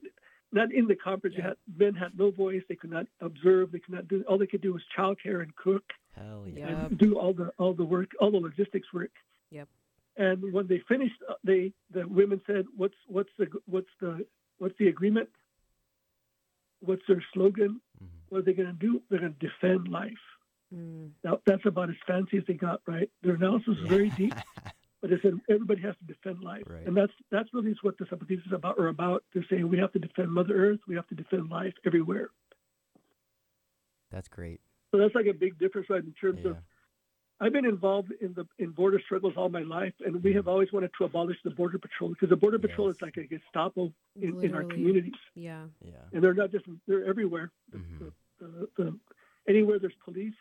not in the conference. You Yeah. had men had no voice. They could not observe. They could not do. All they could do was childcare and cook Hell yeah. Yeah. and do all the all the work, all the logistics work. Yep. And when they finished, uh, they the women said, "What's what's the what's the what's the agreement? What's their slogan? Mhm. What are they going to do? They're going to defend life." Mm. Now that's about as fancy as they got, right? Their analysis is very deep, (laughs) but they said everybody has to defend life, Right. and that's that's really what the Zapatistas is about. Are about. They're saying we have to defend Mother Earth. We have to defend life everywhere. That's great. So that's like a big difference, right? In terms Yeah. of I've been involved in the in border struggles all my life, and we have always wanted to abolish the border patrol because the border patrol is like a Gestapo in, in our communities, Yeah. Yeah. and they're not just they're everywhere. The- Mhm. The, the, the, anywhere there's police.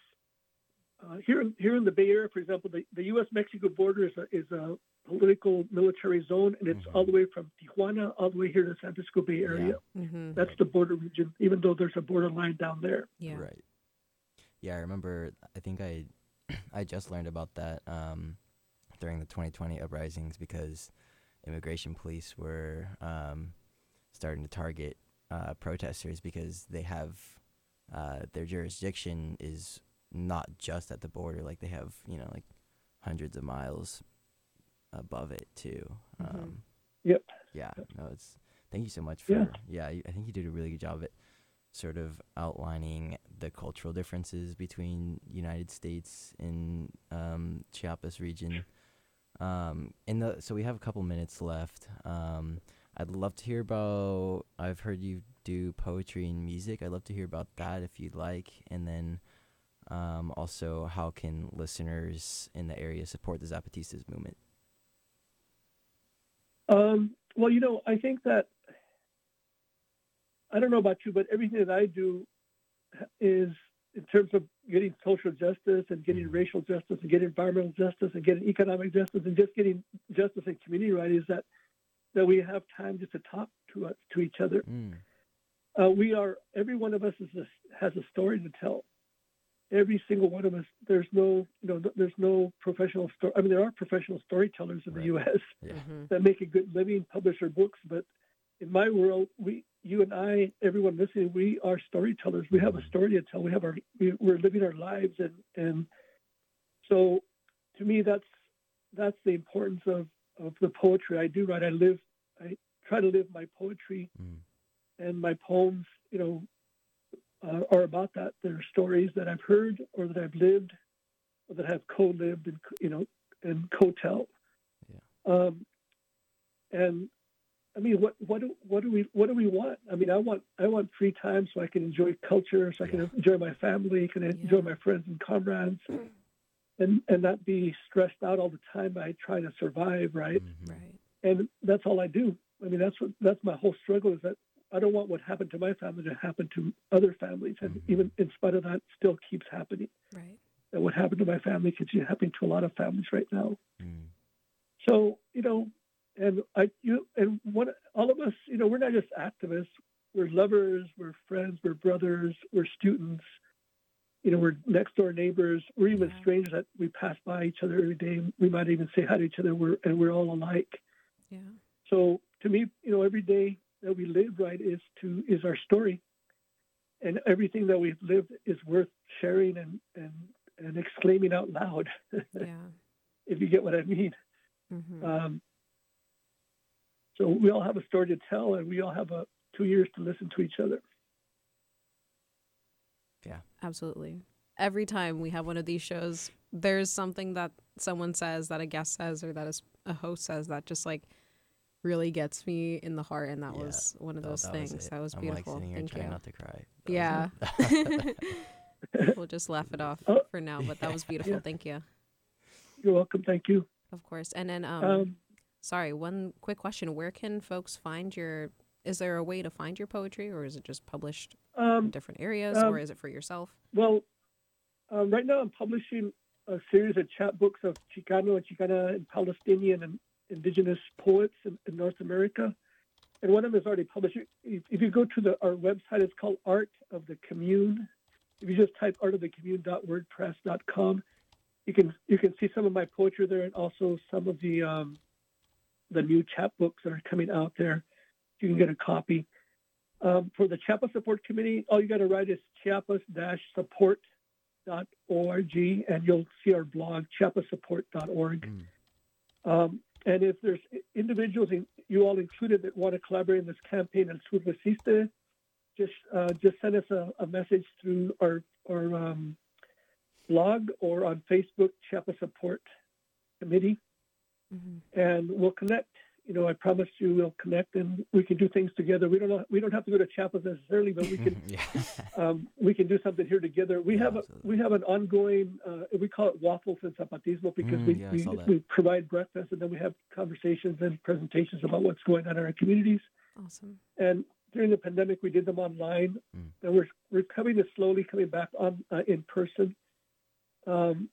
Uh, here, in, here in the Bay Area, for example, the, the U.S.-Mexico border is a, is a political military zone, and it's Mhm. all the way from Tijuana all the way here to the San Francisco Bay Area. hmm That's the border region, even though there's a border line down there. Yeah. Right. Yeah, I remember. I think I, (clears throat) I just learned about that um, during the 2020 uprisings because immigration police were um, starting to target uh, protesters because they have uh, their jurisdiction is not just at the border; like they have you know like hundreds of miles above it too. Mhm. Um, Yep. Yeah. No, it's. Thank you so much for. Yeah. Yeah, you- I think you did a really good job at sort of outlining the cultural differences between United States and um, Chiapas region. Um, and the, so we have a couple minutes left. Um, I'd love to hear about. I've heard you do poetry and music. I'd love to hear about that if you'd like. And then um, also, how can listeners in the area support the Zapatistas movement? Um, well, you know, I think that I don't know about you, but everything that I do is in terms of getting social justice and getting Mhm. racial justice and getting environmental justice and getting economic justice and just getting justice and community right is that that we have time just to talk to us, to each other. Mm. Uh, we are every one of us is a, has a story to tell. Every single one of us. There's no you know there's no professional story. I mean there are professional storytellers in Right. the U.S. Yeah. Mhm. (laughs) that make a good living, publish their books. But in my world, we, you and I, everyone listening, we are storytellers. We have a story to tell. We have our, we, we're living our lives, and and so, to me, that's that's the importance of of the poetry I do write. I live, I try to live my poetry Mm. and my poems. You know, uh, are about that. They're stories that I've heard or that I've lived, or that I've co-lived and you know and co-tell. Um, and I mean, what what do what do we what do we want? I mean, I want I want free time so I can enjoy culture, so I can Yeah. enjoy my family, can enjoy my friends and comrades, and and not be stressed out all the time by trying to survive, right? Mhm. Right. And that's all I do. I mean, that's what that's my whole struggle is that I don't want what happened to my family to happen to other families, and Mhm. even in spite of that, still keeps happening. Right. That what happened to my family keeps happening to a lot of families right now. Mm. So you know, and I you and what all of us, you know, we're not just activists. We're lovers. We're friends. We're brothers. We're students. You know, we're next door neighbors. We're even Yeah. strangers that we pass by each other every day. We might even say hi to each other. We're and we're all alike. Yeah. So to me, you know, every day that we live right is to is our story, and everything that we've lived is worth sharing and and and exclaiming out loud. (laughs) Yeah. if you get what I mean. hmm Um, so we all have a story to tell, and we all have a two years to listen to each other. Yeah, absolutely. Every time we have one of these shows, there's something that someone says, that a guest says, or that a host says that just like really gets me in the heart. And that Yeah, was one of those that was things. it. that was I'm beautiful. like sitting here Thank trying you. not to cry. That Yeah. (laughs) we'll just laugh it off Oh. for now, but that was (laughs) beautiful. Yeah. Thank you. You're welcome. Thank you. Of course. And then, um, Um, sorry, one quick question. Where can folks find your, is there a way to find your poetry or is it just published in um, different areas um, or is it for yourself? well, um, right now I'm publishing a series of chapbooks of Chicano and Chicana and Palestinian and indigenous poets in, in North America. And one of them is already published. If, if you go to the, our website, it's called Art of the Commune. If you just type artofthecommune.wordpress.com, you can you can see some of my poetry there and also some of the um, the new chapbooks that are coming out there. You can get a copy. Um, for the Chiapas Support Committee, all you got to write is chiapas-support.org, and you'll see our blog, chiapasupport.org. Mm. Um, and if there's individuals, in, you all included, that want to collaborate in this campaign and Sur Resiste, just uh, just send us a, a message through our our um, blog or on Facebook, Chiapas Support Committee, Mm-hmm. and we'll connect. You know, I promise you, we'll connect, and we can do things together. We don't know, we don't have to go to Chiapas necessarily, but we can (laughs) yeah. (laughs) um, we can do something here together. We Yeah, have a, we have an ongoing uh, we call it waffles and zapatismo because Mm, we, yeah, we, we provide breakfast and then we have conversations and presentations about what's going on in our communities. Awesome. And during the pandemic, we did them online, Mm. and we're we're coming to slowly coming back on uh, in person. Um,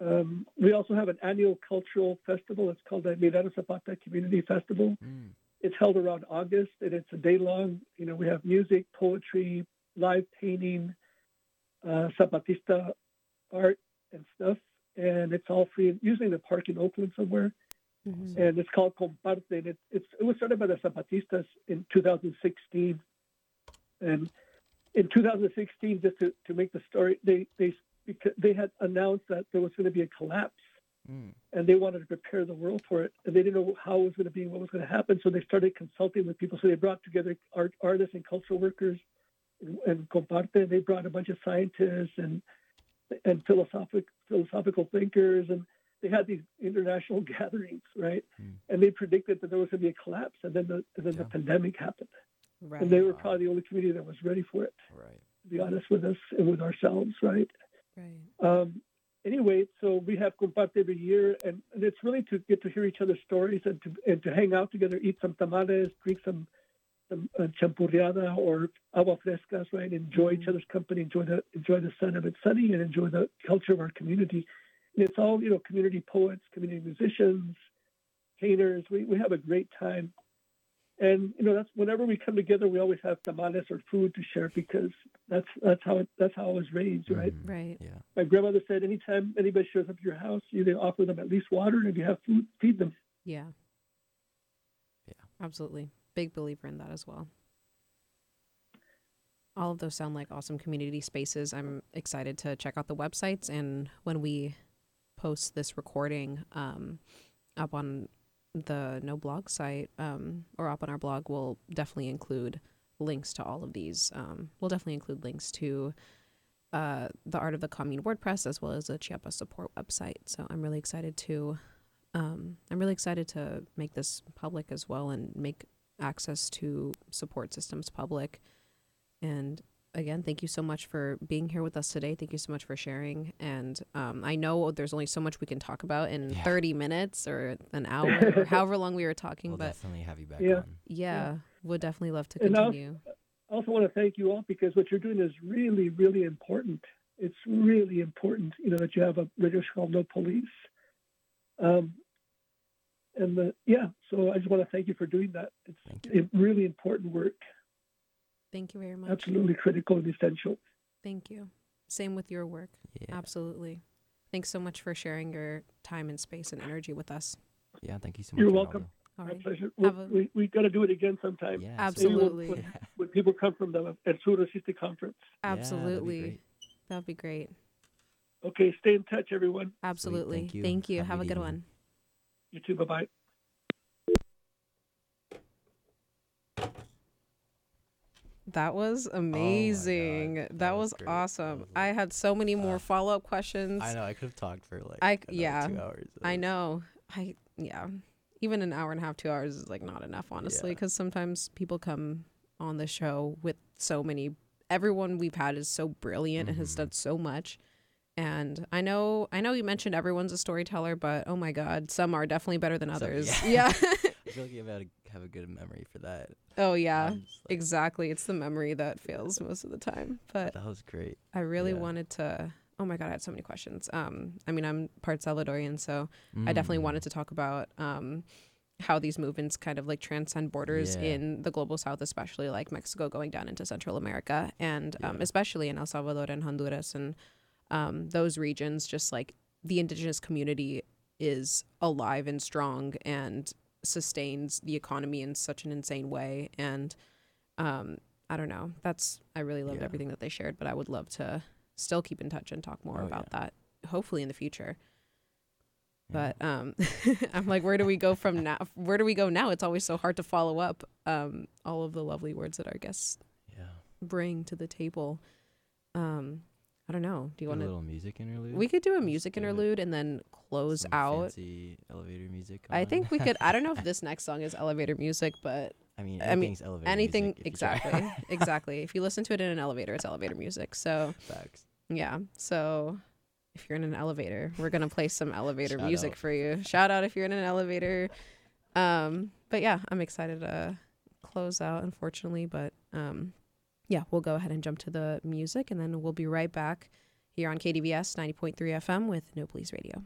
um, we also have an annual cultural festival. It's called the Mirada Zapata Community Festival Mm. it's held around August, and it's a day long. You know, we have music, poetry, live painting, uh, Zapatista art and stuff, and it's all free. Usually in the park in Oakland somewhere, Mhm. and it's called Comparte. And it, it's it was started by the Zapatistas in 2016, and in 2016, just to, to make the story, they they because they had announced that there was going to be a collapse Mm. and they wanted to prepare the world for it. And they didn't know how it was going to be what was going to happen. So they started consulting with people. So they brought together art, artists and cultural workers and, and Comparte. They brought a bunch of scientists and and philosophic philosophical thinkers. And they had these international (laughs) gatherings, right? Mm. And they predicted that there was going to be a collapse. And then the, and then the pandemic happened. Right. And they were probably the only community that was ready for it, Right. to be honest with us and with ourselves, right? Right. Um, anyway, so we have Comparte every year, and, and it's really to get to hear each other's stories and to and to hang out together, eat some tamales, drink some some uh, champurriada or agua frescas, right? Enjoy each other's company, enjoy the enjoy the sun of it's sunny, and enjoy the culture of our community. And it's all you know, community poets, community musicians, painters. We we have a great time, and you know that's whenever we come together, we always have tamales or food to share because that's that's how it, that's how I was raised, right? Mhm. Right. Yeah. My grandmother said, anytime anybody shows up at your house, you either offer them at least water, and if you have food, feed them. Yeah. Yeah. Absolutely. Big believer in that as well. All of those sound like awesome community spaces. I'm excited to check out the websites and when we post this recording um, up on the No Blog site um, or up on our blog, we'll definitely include links to all of these. Um, we'll definitely include links to uh, the Art of the Commune WordPress as well as the Chiapas support website. So I'm really excited to um, I'm really excited to make this public as well and make access to support systems public. And again, thank you so much for being here with us today. Thank you so much for sharing. And um, I know there's only so much we can talk about in Yeah. 30 minutes or an (laughs) hour or however long we were talking, We'll but definitely have you back Yeah. on. yeah, would definitely love to And I'll- continue. I also want to thank you all because what you're doing is really, really important. It's really important, you know, that you have a radio show called No Police. Um, and the, yeah, so I just want to thank you for doing that. It's Thank really important work, Thank you very much. absolutely critical and essential. Thank you. Same with your work. Yeah. Absolutely. Thanks so much for sharing your time and space and energy with us. Yeah. Thank you so much. You're welcome. All My pleasure. Have We, a- we, we got to do it again sometime Yeah. Absolutely. When, (laughs) when people come from the El Sur Resiste Conference. that'd be Absolutely. great. That'd be great. Okay, stay in touch, everyone. Absolutely. Thank you. Thank you. Have a Have a good good evening. one. You too. Bye bye. That was amazing. Oh That that was was, awesome. was I had so many more uh, follow up questions. I know. I could have talked for like I- yeah, two hours. I know. I yeah. Even an hour and a half, two hours is like not enough, honestly, Yeah. because sometimes people come on the show with so many. Everyone we've had is so brilliant and has Mhm. done so much. And I know, I know you mentioned everyone's a storyteller, but oh my god, some are definitely better than others. yeah. yeah. (laughs) I feel like you have, to have a good memory for that. oh yeah. Like, Exactly. It's the memory that fails most of the time. But That was great. I really Yeah. wanted to. Oh my god, I had so many questions. Um, I mean, I'm part Salvadorian, so I definitely Mm. wanted to talk about um, how these movements kind of like transcend borders Yeah. in the global south, especially like Mexico going down into Central America, and um, Yeah. especially in El Salvador and Honduras and um, those regions. Just like the indigenous community is alive and strong and sustains the economy in such an insane way. And um, I don't know. That's I really loved Yeah. everything that they shared, but I would love to still keep in touch and talk more Oh, about yeah. that. Hopefully in the future. Yeah. But um, (laughs) I'm like, where do we go from now? Where do we go now? It's always so hard to follow up um, all of the lovely words that our guests yeah. bring to the table. Um, I don't know. Do you want to? A little music interlude? We could do a music interlude and then close Some out. Fancy elevator music. I on. think we could. I don't know if (laughs) this next song is elevator music, but I mean, I mean, elevator anything music if you try. exactly, (laughs) exactly. If you listen to it in an elevator, it's elevator music. So Facts. yeah. So if you're in an elevator, we're gonna play some elevator Shout music out. for you. Shout out if you're in an elevator. Um, but yeah, I'm excited to close out. Unfortunately, but um, yeah, we'll go ahead and jump to the music, and then we'll be right back here on KDVS 90.3 FM with No Police Radio.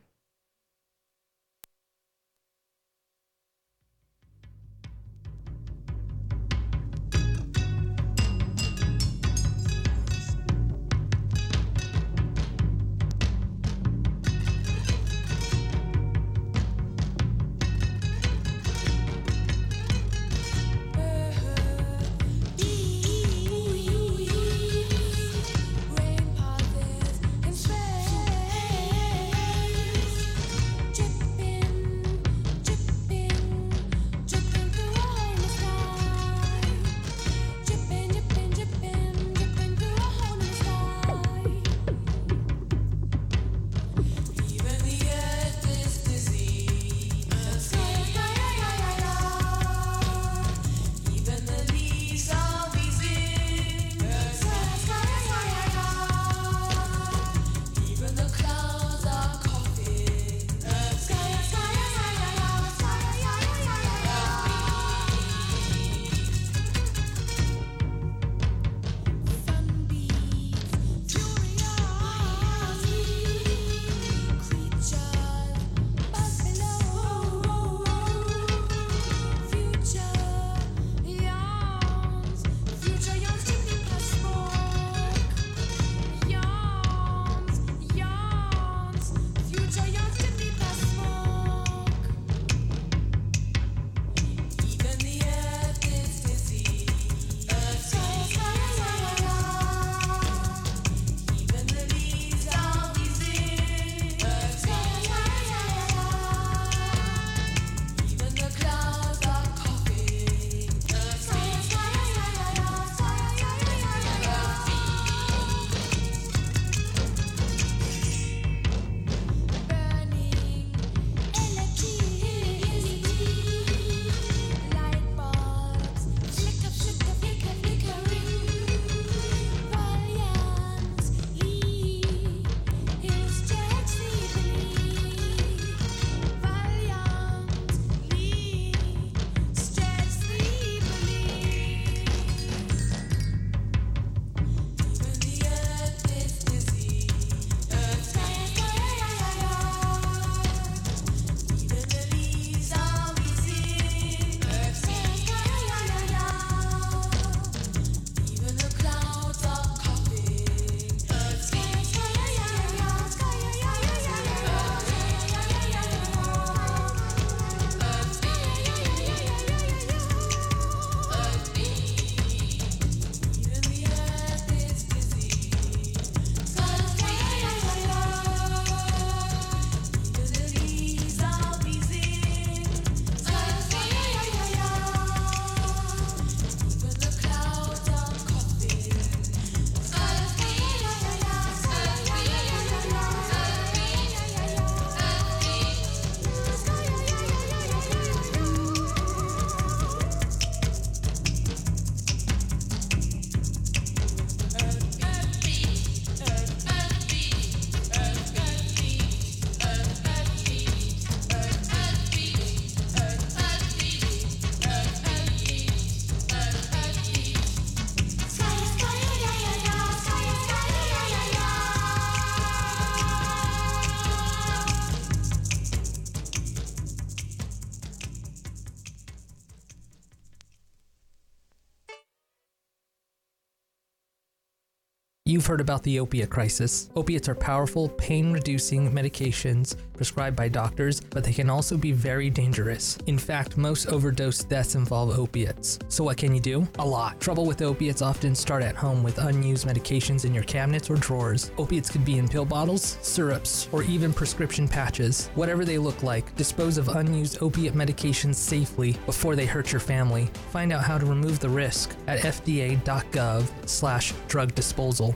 You've heard about the opiate crisis. Opiates are powerful, pain reducing medications prescribed by doctors, but they can also be very dangerous. In fact, most overdose deaths involve opiates. So, what can you do? A lot. Trouble with opiates often start at home with unused medications in your cabinets or drawers. Opiates could be in pill bottles, syrups, or even prescription patches. Whatever they look like, dispose of unused opiate medications safely before they hurt your family. Find out how to remove the risk at fda.gov/slash drug disposal.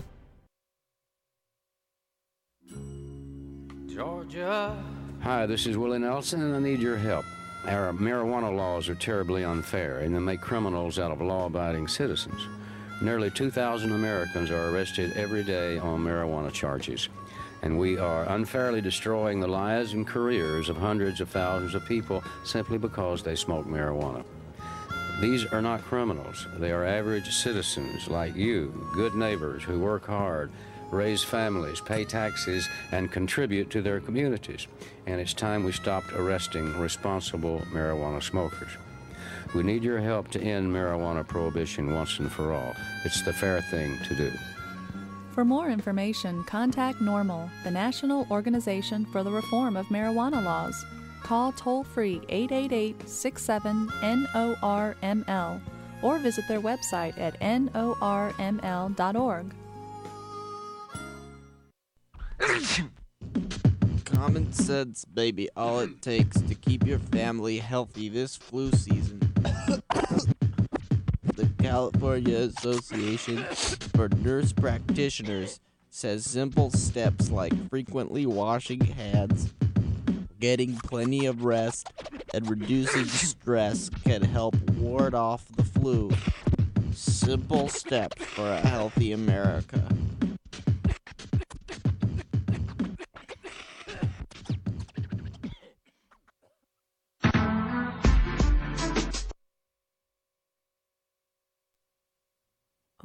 Georgia. Hi, this is Willie Nelson, and I need your help. Our marijuana laws are terribly unfair, and they make criminals out of law abiding citizens. Nearly 2,000 Americans are arrested every day on marijuana charges, and we are unfairly destroying the lives and careers of hundreds of thousands of people simply because they smoke marijuana. These are not criminals. They are average citizens like you, good neighbors who work hard raise families, pay taxes, and contribute to their communities. And it's time we stopped arresting responsible marijuana smokers. We need your help to end marijuana prohibition once and for all. It's the fair thing to do. For more information, contact NORML, the National Organization for the Reform of Marijuana Laws. Call toll free 888 67 NORML or visit their website at norml.org. (laughs) Common sense, baby. All it takes to keep your family healthy this flu season. (coughs) the California Association for Nurse Practitioners says simple steps like frequently washing hands, getting plenty of rest, and reducing (coughs) stress can help ward off the flu. Simple steps for a healthy America.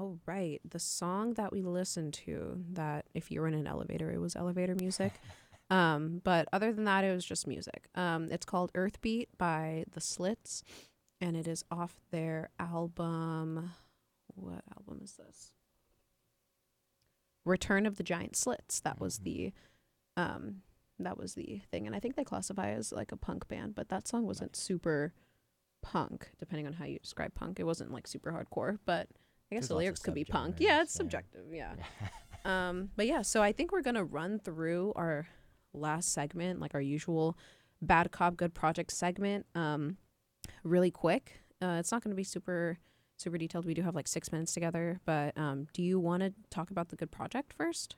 Oh, right. The song that we listened to, that if you were in an elevator, it was elevator music. (laughs) um, but other than that, it was just music. Um, it's called Earthbeat by The Slits, and it is off their album. What album is this? Return of the Giant Slits. That was the, um, that was the thing, and I think they classify as like a punk band. But that song wasn't super punk, depending on how you describe punk. It wasn't like super hardcore, but I guess There's the lyrics could be punk. Yeah, it's yeah. subjective. Yeah. (laughs) um, but yeah, so I think we're gonna run through our last segment, like our usual bad cop good project segment, um, really quick. Uh, it's not gonna be super super detailed. We do have like six minutes together, but um, do you want to talk about the good project first?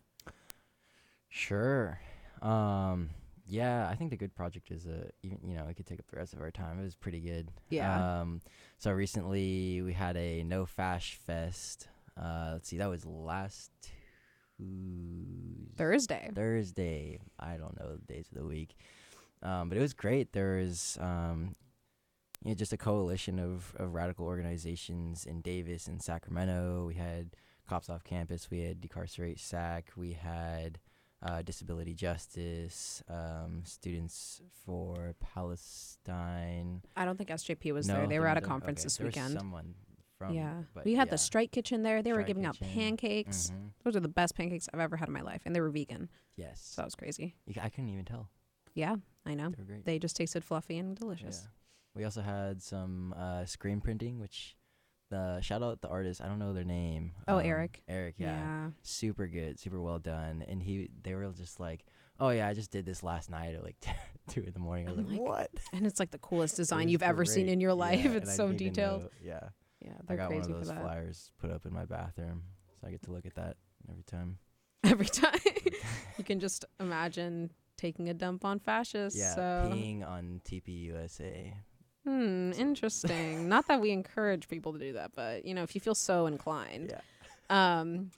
Sure. Um, yeah, I think the good project is a even you know it could take up the rest of our time. It was pretty good. Yeah. Um, so recently we had a No Fash Fest. Uh, let's see, that was last Tuesday. Thursday. Thursday. I don't know the days of the week. Um, but it was great. There was um, you know, just a coalition of, of radical organizations in Davis and Sacramento. We had cops off campus. We had decarcerate SAC. We had uh, disability justice, um, students for Palestine. I don't think SJP was no, there. They there were at a conference Okay, this there was weekend. someone from. yeah, but we had yeah. the Strike Kitchen there. They were Strike giving out Kitchen. pancakes. Mhm. Those are the best pancakes I've ever had in my life, and they were vegan, Yes. so that was crazy. You I couldn't even tell. Yeah, I know. They were. They just tasted fluffy and delicious. Yeah. We also had some uh, screen printing, which the shout out the artist. I don't know their name. Oh, um, Eric. Eric, yeah. Yeah. super good, super well done. And he, they were just like, "Oh yeah, I just did this last night at like (laughs) two in the morning." I was I'm like, "What?" And it's like the coolest (laughs) design you've ever seen in your life. (laughs) and it's so detailed. know- Yeah, Yeah, I they're got one crazy of those flyers put up in my bathroom, so I get to look at that every time. Every time you can just imagine taking a dump on fascists. Yeah, so peeing on TPUSA. Hmm, interesting. Not that we encourage people to do that, but you know, if you feel so inclined, Yeah. um,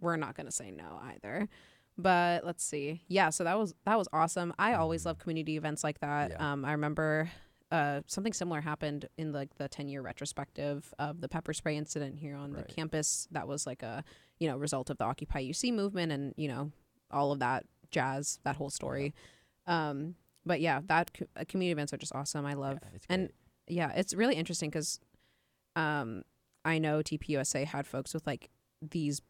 we're not gonna say no either. But let's see. Yeah, so that was that was awesome. I always love community events like that. Yeah. Um, I remember uh, something similar happened in like the 10 year retrospective of the pepper spray incident here on Right. the campus. That was like a you know result of the Occupy UC movement and you know all of that jazz, that whole story. Um, but yeah, that co- uh, community events are just awesome. I love it's and great. yeah, it's really interesting because um, I know TPUSA had folks with like these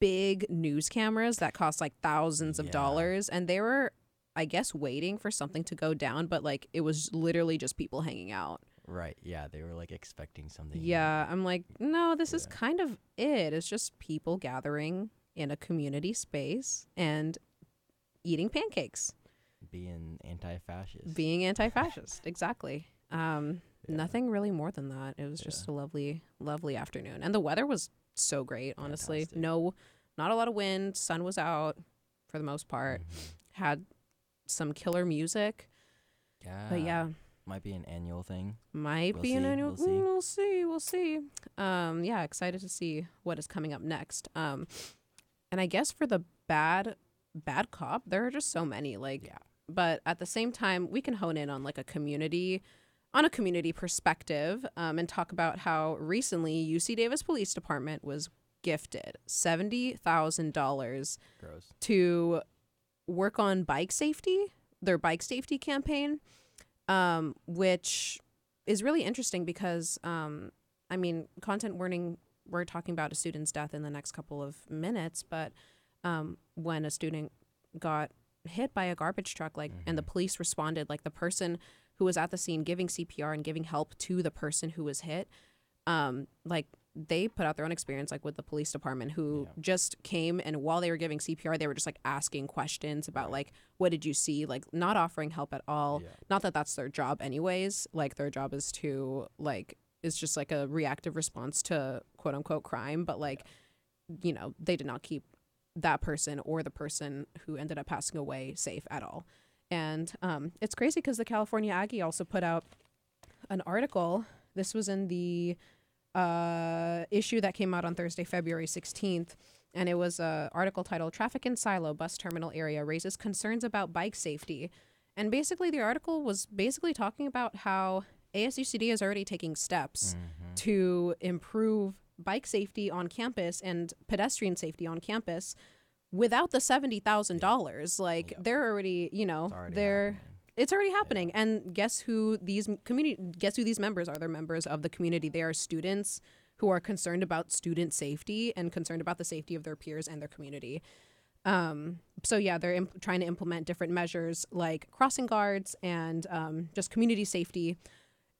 big news cameras that cost like thousands of Yeah. dollars, and they were, I guess, waiting for something to go down, but like it was literally just people hanging out. Right. Yeah, they were like expecting something. Yeah, I'm like, no, this is Yeah. kind of it. It's just people gathering in a community space and eating pancakes, being anti-fascist. being anti-fascist. exactly. Um, Yeah. Nothing really more than that. It was just a lovely, lovely afternoon, and the weather was so great. Honestly, Fantastic. no, not a lot of wind. Sun was out for the most part. Mhm. Had some killer music, Yeah. but yeah, Might be an annual thing. might We'll be an annual. we'll see. We'll see. We'll see. Um, yeah, excited to see what is coming up next. Um, and I guess for the bad, bad cop, there are just so many. Like, Yeah. But at the same time, we can hone in on like a community, on a community perspective, um, and talk about how recently UC Davis Police Department was gifted seventy thousand dollars to work on bike safety, their bike safety campaign, um, which is really interesting because, um, I mean, content warning, we're talking about a student's death in the next couple of minutes, but um, when a student got hit by a garbage truck, like, and the police responded, like, the person who was at the scene giving CPR and giving help to the person who was hit, um, like, they put out their own experience like with the police department who Yeah. just came and while they were giving CPR they were just like asking questions about like what did you see? Like not offering help at all. Yeah. not that that's their job anyways. Like their job is to like is just like a reactive response to quote unquote crime but like you know they did not keep that person or the person who ended up passing away safe at all and um, it's crazy because the california aggie also put out an article this was in the uh, issue that came out on Thursday, February 16th. And it was an article titled Traffic in Silo Bus Terminal Area Raises Concerns About Bike Safety. And basically, the article was basically talking about how ASUCD is already taking steps Mhm. to improve bike safety on campus and pedestrian safety on campus without the $70,000. Like, Yeah. they're already, you know, It's already they're happening. it's already happening. And guess who these community guess who these members are? They're members of the community. They are students who are concerned about student safety and concerned about the safety of their peers and their community. Um, so yeah they're imp- trying to implement different measures like crossing guards and um, just community safety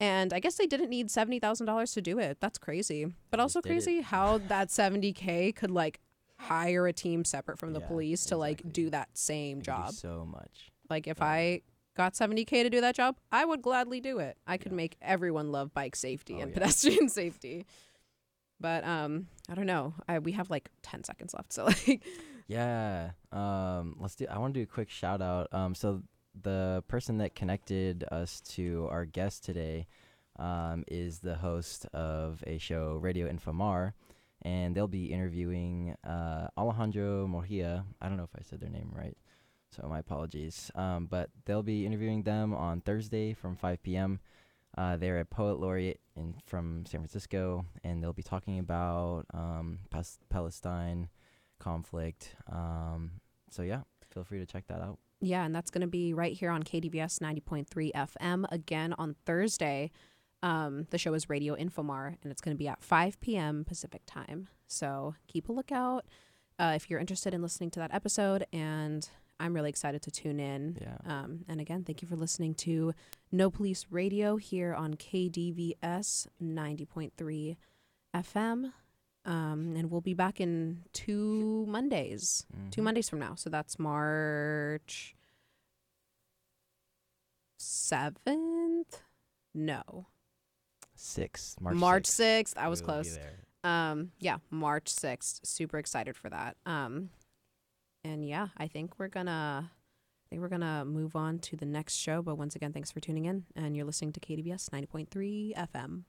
and i guess they didn't need $70000 to do it that's crazy but They also did it. crazy how that 70k could like hire a team separate from the Yeah, police to like do that same They can do job so much. like if Yeah. I got 70k to do that job, I would gladly do it. I could Yeah. make everyone love bike safety Oh, and pedestrian (laughs) safety. But um I don't know. I we have like 10 seconds left. So like Yeah. Um. Let's do. I want to do a quick shout out. Um. So the person that connected us to our guest today, um, is the host of a show, Radio Infomar, and they'll be interviewing uh Alejandro Mojia. I don't know if I said their name right, so my apologies. Um. But they'll be interviewing them on Thursday from 5 p.m. Uh, they're a poet laureate in from San Francisco, and they'll be talking about um, Palestine conflict. Um, so yeah, feel free to check that out. Yeah, and that's going to be right here on KDVS 90.3 FM again on Thursday. Um the show is Radio Infomar and it's going to be at 5 p.m. Pacific time. So keep a lookout uh, if you're interested in listening to that episode and I'm really excited to tune in. Yeah. Um, and again, thank you for listening to No Police Radio here on KDVS 90.3 FM. Um, and we'll be back in two Mondays, two Mhm. Mondays from now. So that's March 7th? No. Six March. March 6th. 6th. I was close. Um, yeah, March 6th. Super excited for that. Um, and yeah, I think we're gonna I think we're gonna move on to the next show. But once again, thanks for tuning in and you're listening to KDVS 90.3 FM.